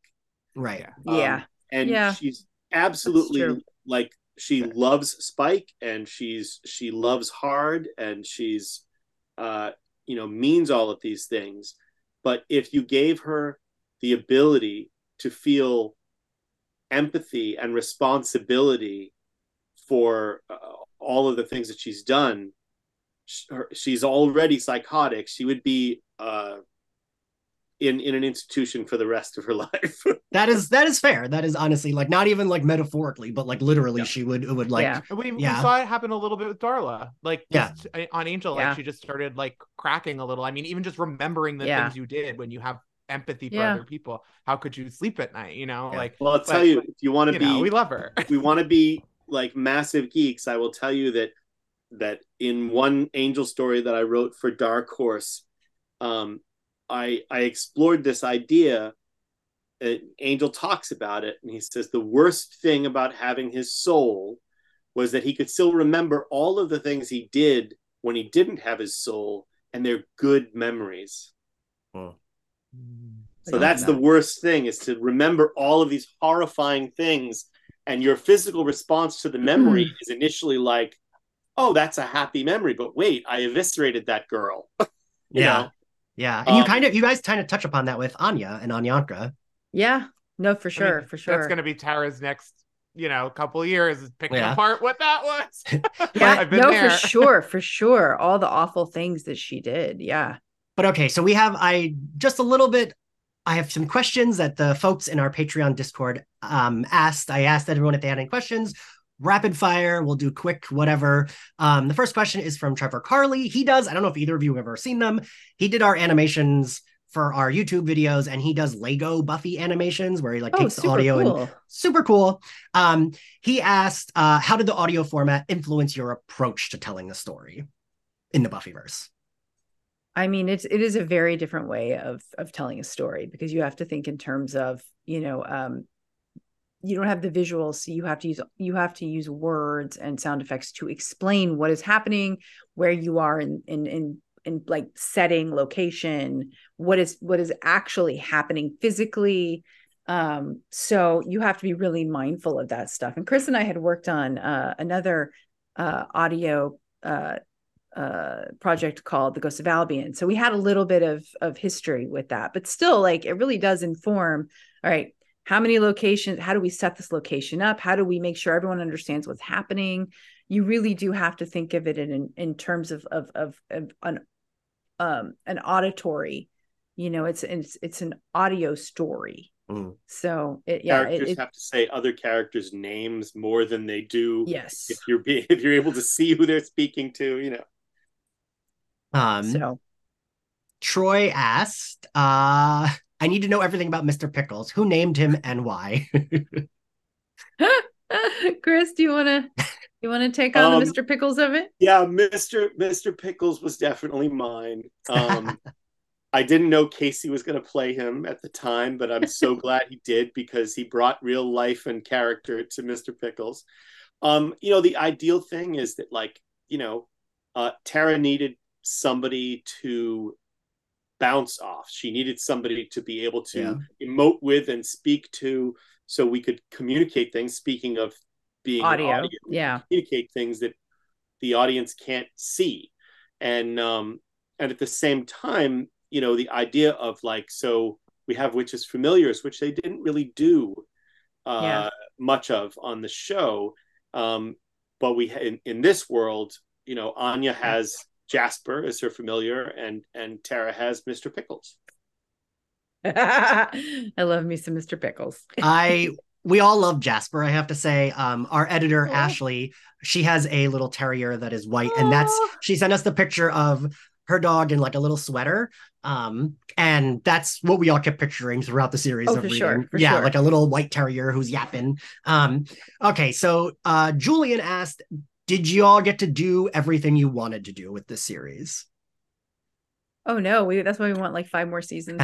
Right. Um, Yeah. and Yeah. she's absolutely like she loves Spike and she's she loves hard and she's uh you know means all of these things. But if you gave her the ability to feel empathy and responsibility for uh, all of the things that she's done, sh- her- she's already psychotic. She would be uh, in in an institution for the rest of her life. That is that is fair. That is honestly like not even like metaphorically, but like literally, Yeah. she would it would like Yeah. And we, Yeah. we saw it happen a little bit with Darla. Like Yeah. just, uh, on Angel, Yeah. like she just started like cracking a little. I mean, even just remembering the Yeah. things you did when you have empathy for Yeah. other people. How could you sleep at night? You know, Yeah. like well, I'll But- tell you, if you want to be know, we love her. if we want to be like massive geeks, I will tell you that that in one angel story that I wrote for Dark Horse, um, I I explored this idea. Uh, angel talks about it, and he says the worst thing about having his soul was that he could still remember all of the things he did when he didn't have his soul, and they're good memories. So that's the worst thing is to remember all of these horrifying things and your physical response to the memory is initially like, "Oh, that's a happy memory," but wait, I eviscerated that girl. yeah. know? Yeah. And you Um, kind of you guys kind of touch upon that with Anya and Anyanka. Yeah. No, for I sure. mean, for sure. That's going to be Tara's next, you know, a couple of years is picking Yeah. apart what that was. yeah. I've been No, there. for sure. For sure. All the awful things that she did. Yeah. But okay, so we have I just a little bit. I have some questions that the folks in our Patreon Discord um, asked. I asked everyone if they had any questions. Rapid fire, we'll do quick, whatever. Um, the first question is from Trevor Carley. He does, I don't know if either of you have ever seen them. He did our animations for our YouTube videos, and he does Lego Buffy animations where he like Oh, takes the audio and super cool. Um, he asked, uh, how did the audio format influence your approach to telling the story in the Buffyverse? I mean, it's it is a very different way of of telling a story because you have to think in terms of you know um, you don't have the visuals, so you have to use you have to use words and sound effects to explain what is happening, where you are in in in in like setting, location, what is what is actually happening physically. Um, so you have to be really mindful of that stuff. And Chris and I had worked on uh, another uh, audio uh, uh project called the ghost of albion. So we had a little bit of of history with that but still like it really does inform all right how many locations how do we set this location up? How do we make sure everyone understands what's happening? You really do have to think of it in in terms of of of, of an um an auditory you know it's it's it's an audio story. Mm. so it yeah it, characters it- have to say other characters' names more than they do yes. if you're be- if you're able to see who they're speaking to. You know, Um, so Troy asked, uh, I need to know everything about Mr. Pickles. Who named him and why? chris do you want to you want to take on Um, the mr pickles of it yeah, Mister Mister Pickles was definitely mine. Um, I didn't know Casey was going to play him at the time, but I'm so glad he did because he brought real life and character to Mr. Pickles. Um, you know, the ideal thing is that, like, you know, uh, Tara needed somebody to bounce off. She needed somebody to be able to emote with and speak to, so we could communicate things. Speaking of being an audio audio, yeah communicate things that the audience can't see and um and at the same time you know the idea of like so we have witches familiars which they didn't really do uh Yeah. much of on the show um but we in, in this world you know anya has jasper is her familiar and and tara has mr pickles I love me some Mr. Pickles. I we all love Jasper, I have to say. Um, our editor, Oh. Ashley, she has a little terrier that is white, and that's she sent us the picture of her dog in like a little sweater. Um, and that's what we all kept picturing throughout the series Oh, of for reading. sure, for yeah, sure. like a little white terrier who's yapping. Um, okay, so uh Julian asked, Did you all get to do everything you wanted to do with this series? Oh no, we that's why we want like five more seasons.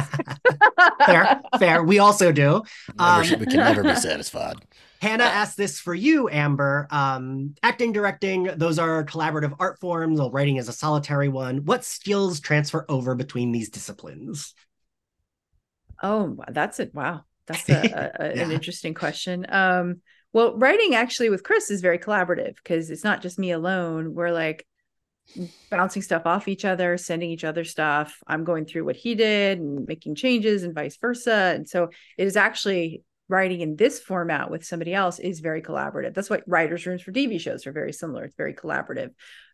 fair, fair. We also do. Um, should- we can never be satisfied. Hannah asked this for you, Amber. Um, acting, directing, those are collaborative art forms, while writing is a solitary one. What skills transfer over between these disciplines? Oh, that's it. Wow. That's a, a, a- an interesting question. Um, well, writing actually with Chris is very collaborative because it's not just me alone. We're like bouncing stuff off each other, sending each other stuff. I'm going through what he did and making changes and vice versa. And so it is actually writing in this format with somebody else is very collaborative. That's why writers' rooms for TV shows are very similar. It's very collaborative.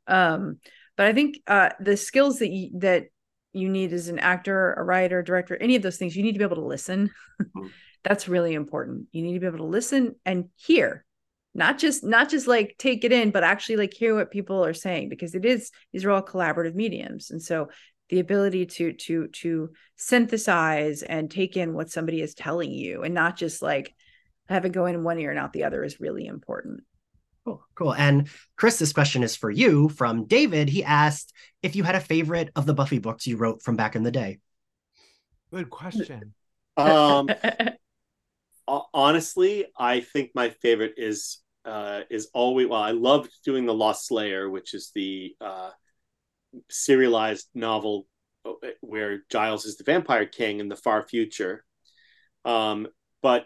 Um, but I think uh, the skills that you, that you need as an actor, a writer, director, any of those things, you need to be able to listen. That's really important. You need to be able to listen and hear, not just not just like take it in, but actually like hear what people are saying because it is these are all collaborative mediums, and so the ability to to to synthesize and take in what somebody is telling you and not just like have it go in one ear and out the other is really important. Cool, cool. And Chris, this question is for you from David. He asked if you had a favorite of the Buffy books you wrote from back in the day. Good question. um ho- honestly, I think my favorite is uh, is always well. I loved doing the Lost Slayer, which is the uh, serialized novel where Giles is the vampire king in the far future. Um, but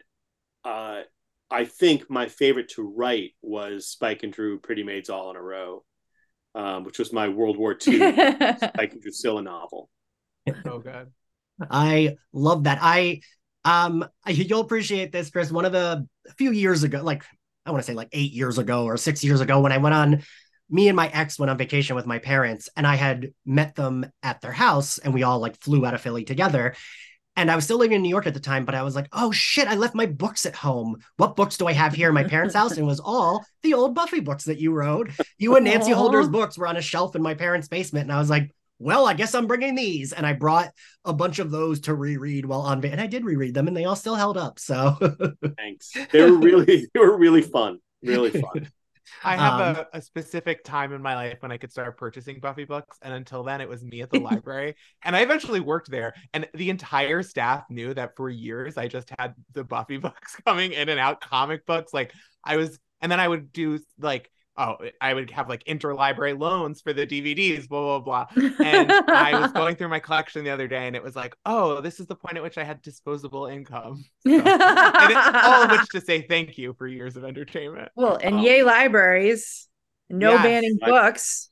uh, I think my favorite to write was Spike and Dru Pretty Maids All in a Row, um, which was my World War II Spike and Drusilla novel. Oh God. I love that. I um you'll appreciate this, Chris. One of the a few years ago, like I want to say like eight years ago or six years ago, when I went on me and my ex went on vacation with my parents and I had met them at their house and we all like flew out of Philly together. And I was still living in New York at the time, but I was like, oh shit, I left my books at home. What books do I have here in my parents' house? And it was all the old Buffy books that you wrote. You and Nancy Aww. Holder's books were on a shelf in my parents' basement. And I was like, well, I guess I'm bringing these. And I brought a bunch of those to reread while on, va- and I did reread them and they all still held up. So Thanks. They were really they were really fun. Really fun. I have Um, a, a specific time in my life when I could start purchasing Buffy books, and until then, it was me at the library. And I eventually worked there, and the entire staff knew that for years I just had the Buffy books coming in and out, comic books. Like I was, and then I would do like, oh, I would have like interlibrary loans for the DVDs, blah blah blah. And I was going through my collection the other day, and it was like, oh, this is the point at which I had disposable income. So- and it, all of which to say thank you for years of entertainment. well, and Um, yay libraries, no Yes. banning I- books.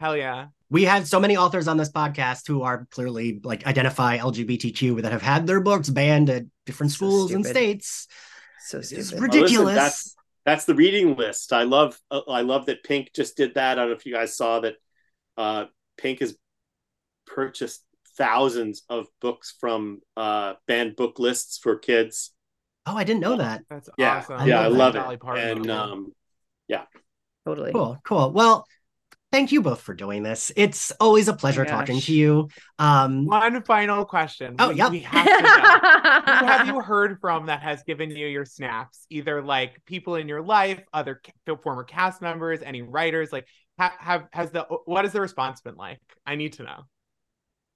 Hell yeah. we have so many authors on this podcast who are clearly like identify LGBTQ that have had their books banned at different So schools and states. So It's stupid. Well, ridiculous. listen, that's that's the reading list. I love uh, I love that Pink just did that. I don't know if you guys saw that. Uh, Pink has purchased thousands of books from uh, banned book lists for kids. oh, I didn't know that. That's Yeah, awesome. yeah, I That's love Dolly it. Parton. And um, totally. Cool, cool. Well, thank you both for doing this. It's always a pleasure gosh. talking to you. Um, one final question. Oh, we, yep. we have to know. Who have you heard from that has given you your snaps? Either like people in your life, other ca- former cast members, any writers. Like, ha- have has the what has the response been like? I need to know.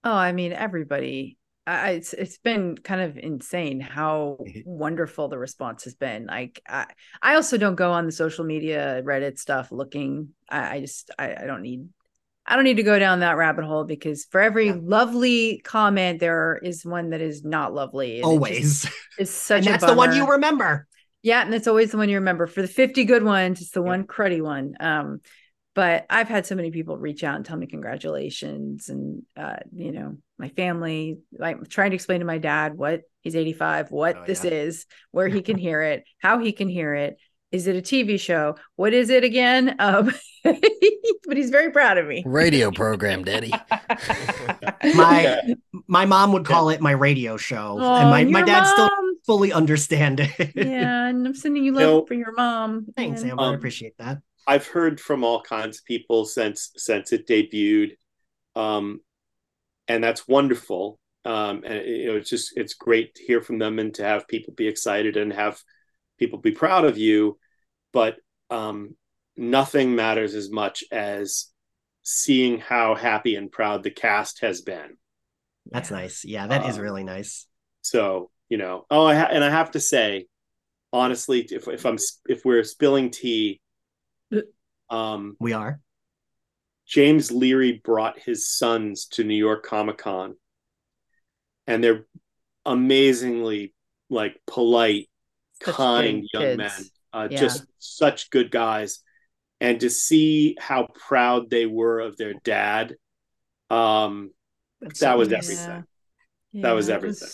Oh, I mean, everybody. I, it's it's been kind of insane how wonderful the response has been. Like, I, I also don't go on the social media Reddit stuff looking. I, I just I, I don't need I don't need to go down that rabbit hole because for every Yeah. lovely comment, there is one that is not lovely. always. it is such that's the one you remember. Yeah, and it's always the one you remember. For the 50 good ones, it's the Yeah. one cruddy one. Um, but I've had so many people reach out and tell me congratulations and uh, you know, my family, like trying to explain to my dad what he's 85, what Oh, this yeah. is, where he can hear it, how he can hear it. Is it a TV show? What is it again? Um, but he's very proud of me. Radio program, Daddy. My my mom would call it my radio show, and my, Oh, my your dad still fully understand it. yeah, and I'm sending you love know, for your mom. Thanks, man. Amber. I Um, appreciate that. I've heard from all kinds of people since since it debuted, um, and that's wonderful. Um, and you know, it's just it's great to hear from them and to have people be excited and have people be proud of you. But um, nothing matters as much as seeing how happy and proud the cast has been. That's nice. Yeah, that is Um, really nice. So you know, oh, I ha- and I have to say, honestly, if if I'm if we're spilling tea, um, We are. James Leary brought his sons to New York Comic Con, and they're amazingly like polite, Such kind young kids. men, uh, Yeah. just such good guys. And to see how proud they were of their dad, um, That's that was nice. everything. Yeah. That was it everything.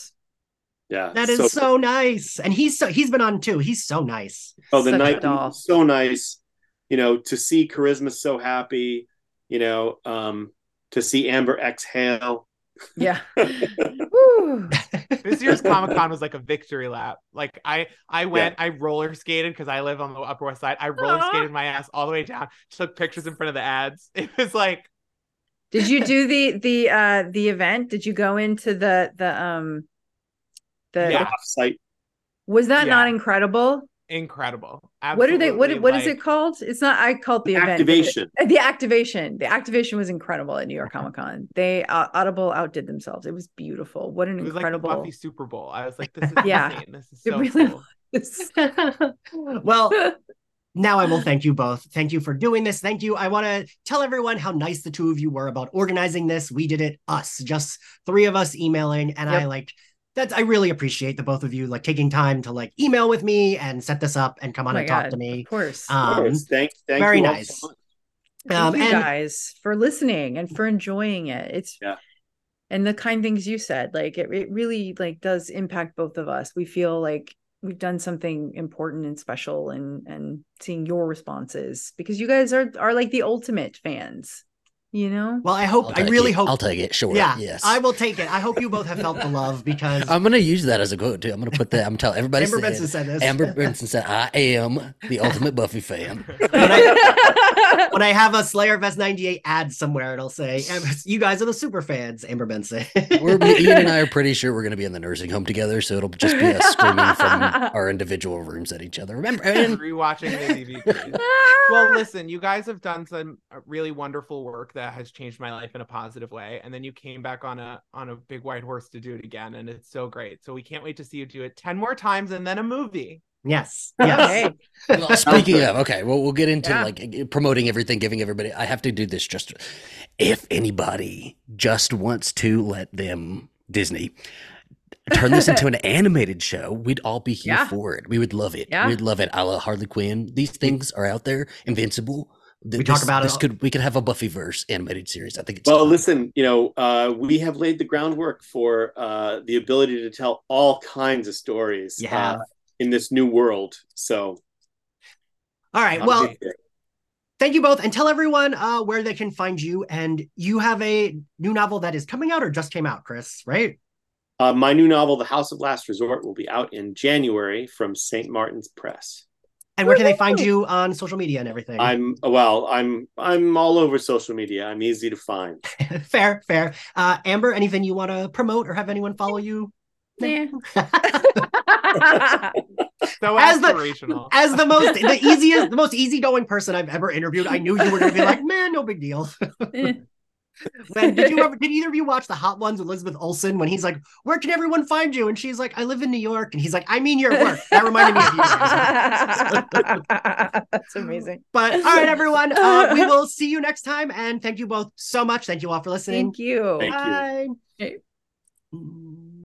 yeah, That is so, nice. And he's so he's been on too. He's so nice. Oh, the such night doll. so nice. You know, to see Charisma so happy. You know, um, to see Amber exhale. Yeah. This year's Comic Con was like a victory lap. Like I, I went, I roller skated because I live on the Upper West Side. I roller Aw. skated my ass all the way down. Took pictures in front of the ads. It was like Did you do the the uh the event? Did you go into the the um the Yeah. Off-site. was that not Yeah. Incredible? incredible. What are they what Absolutely, what is like- it called? It's not I called the event. Activation. The, the activation. The activation was incredible at New York Comic Con. They uh, Audible outdid themselves. It was beautiful. What an It was incredible like Buffy Super Bowl. I was like, this is Yeah. insane. This is It so really cool. well, now I will thank you both. Thank you for doing this. Thank you. I want to tell everyone how nice the two of you were about organizing this. We did it us, just three of us emailing, and Yep. I like that's I really appreciate the both of you like taking time to like email with me and set this up and come on Oh my and talk to me. Of course. Of Um, course. thank, thank very you all nice. so much. Thank um, you and- guys for listening and for enjoying it. It's Yeah. and the kind things you said, like it, it really like does impact both of us. We feel like we've done something important and special and and seeing your responses because you guys are are like the ultimate fans, you know? Well, I hope I'll I take really it. hope I'll take it. Sure. Yeah, Yes. I will take it. I hope you both have felt the love because I'm gonna use that as a quote too. I'm gonna put that. I'm telling everybody. Amber said- Benson said this. Amber Benson said, "I am the ultimate Buffy fan." when I have a Slayerfest 98 ad somewhere, it'll say, You guys are the super fans, Amber Benson. We're, Ian and I are pretty sure we're going to be in the nursing home together, so it'll just be us screaming from our individual rooms at each other. Remember, and Rewatching the DVDs. well, listen, you guys have done some uh, really wonderful work that has changed my life in a positive way, and then you came back on a on a big white horse to do it again, and it's so great. So we can't wait to see you do it ten more times and then a movie. yes. Yes. Okay. well, speaking of, okay, well, we'll get into Yeah. like promoting everything, giving everybody. I have to do this just if anybody just wants to let them Disney turn this into an animated show, we'd all be here Yeah. for it. We would love it. Yeah. We'd love it. A la Harley Quinn. These things are out there. Invincible. Th- We talk about it this all- could we could have a Buffyverse animated series. I think it's Well, time. listen, you know, uh, we have laid the groundwork for uh, the ability to tell all kinds of stories You uh, in this new world. So, All right. Well, thank you both. And tell everyone uh, where they can find you. And you have a new novel that is coming out or just came out, Chris, right? Uh, my new novel, The House of Last Resort, will be out in January from St. Martin's Press. And where can they find you on social media and everything? I'm well. I'm I'm all over social media. I'm easy to find. fair, fair. Uh, Amber, anything you want to promote or have anyone follow you? Yeah. So As the- aspirational. As the most, the easiest, the most easygoing person I've ever interviewed, I knew you were going to be like, man, no big deal. When, did you ever? Did either of you watch the Hot Ones with Elizabeth Olsen when he's like, "Where can everyone find you?" And she's like, "I live in New York," and he's like, "I mean your work." That reminded me of you. That's amazing. but all right, everyone, uh, we will see you next time, and thank you both so much. Thank you all for listening. Thank you. Thank you. Bye. Hey. Mm.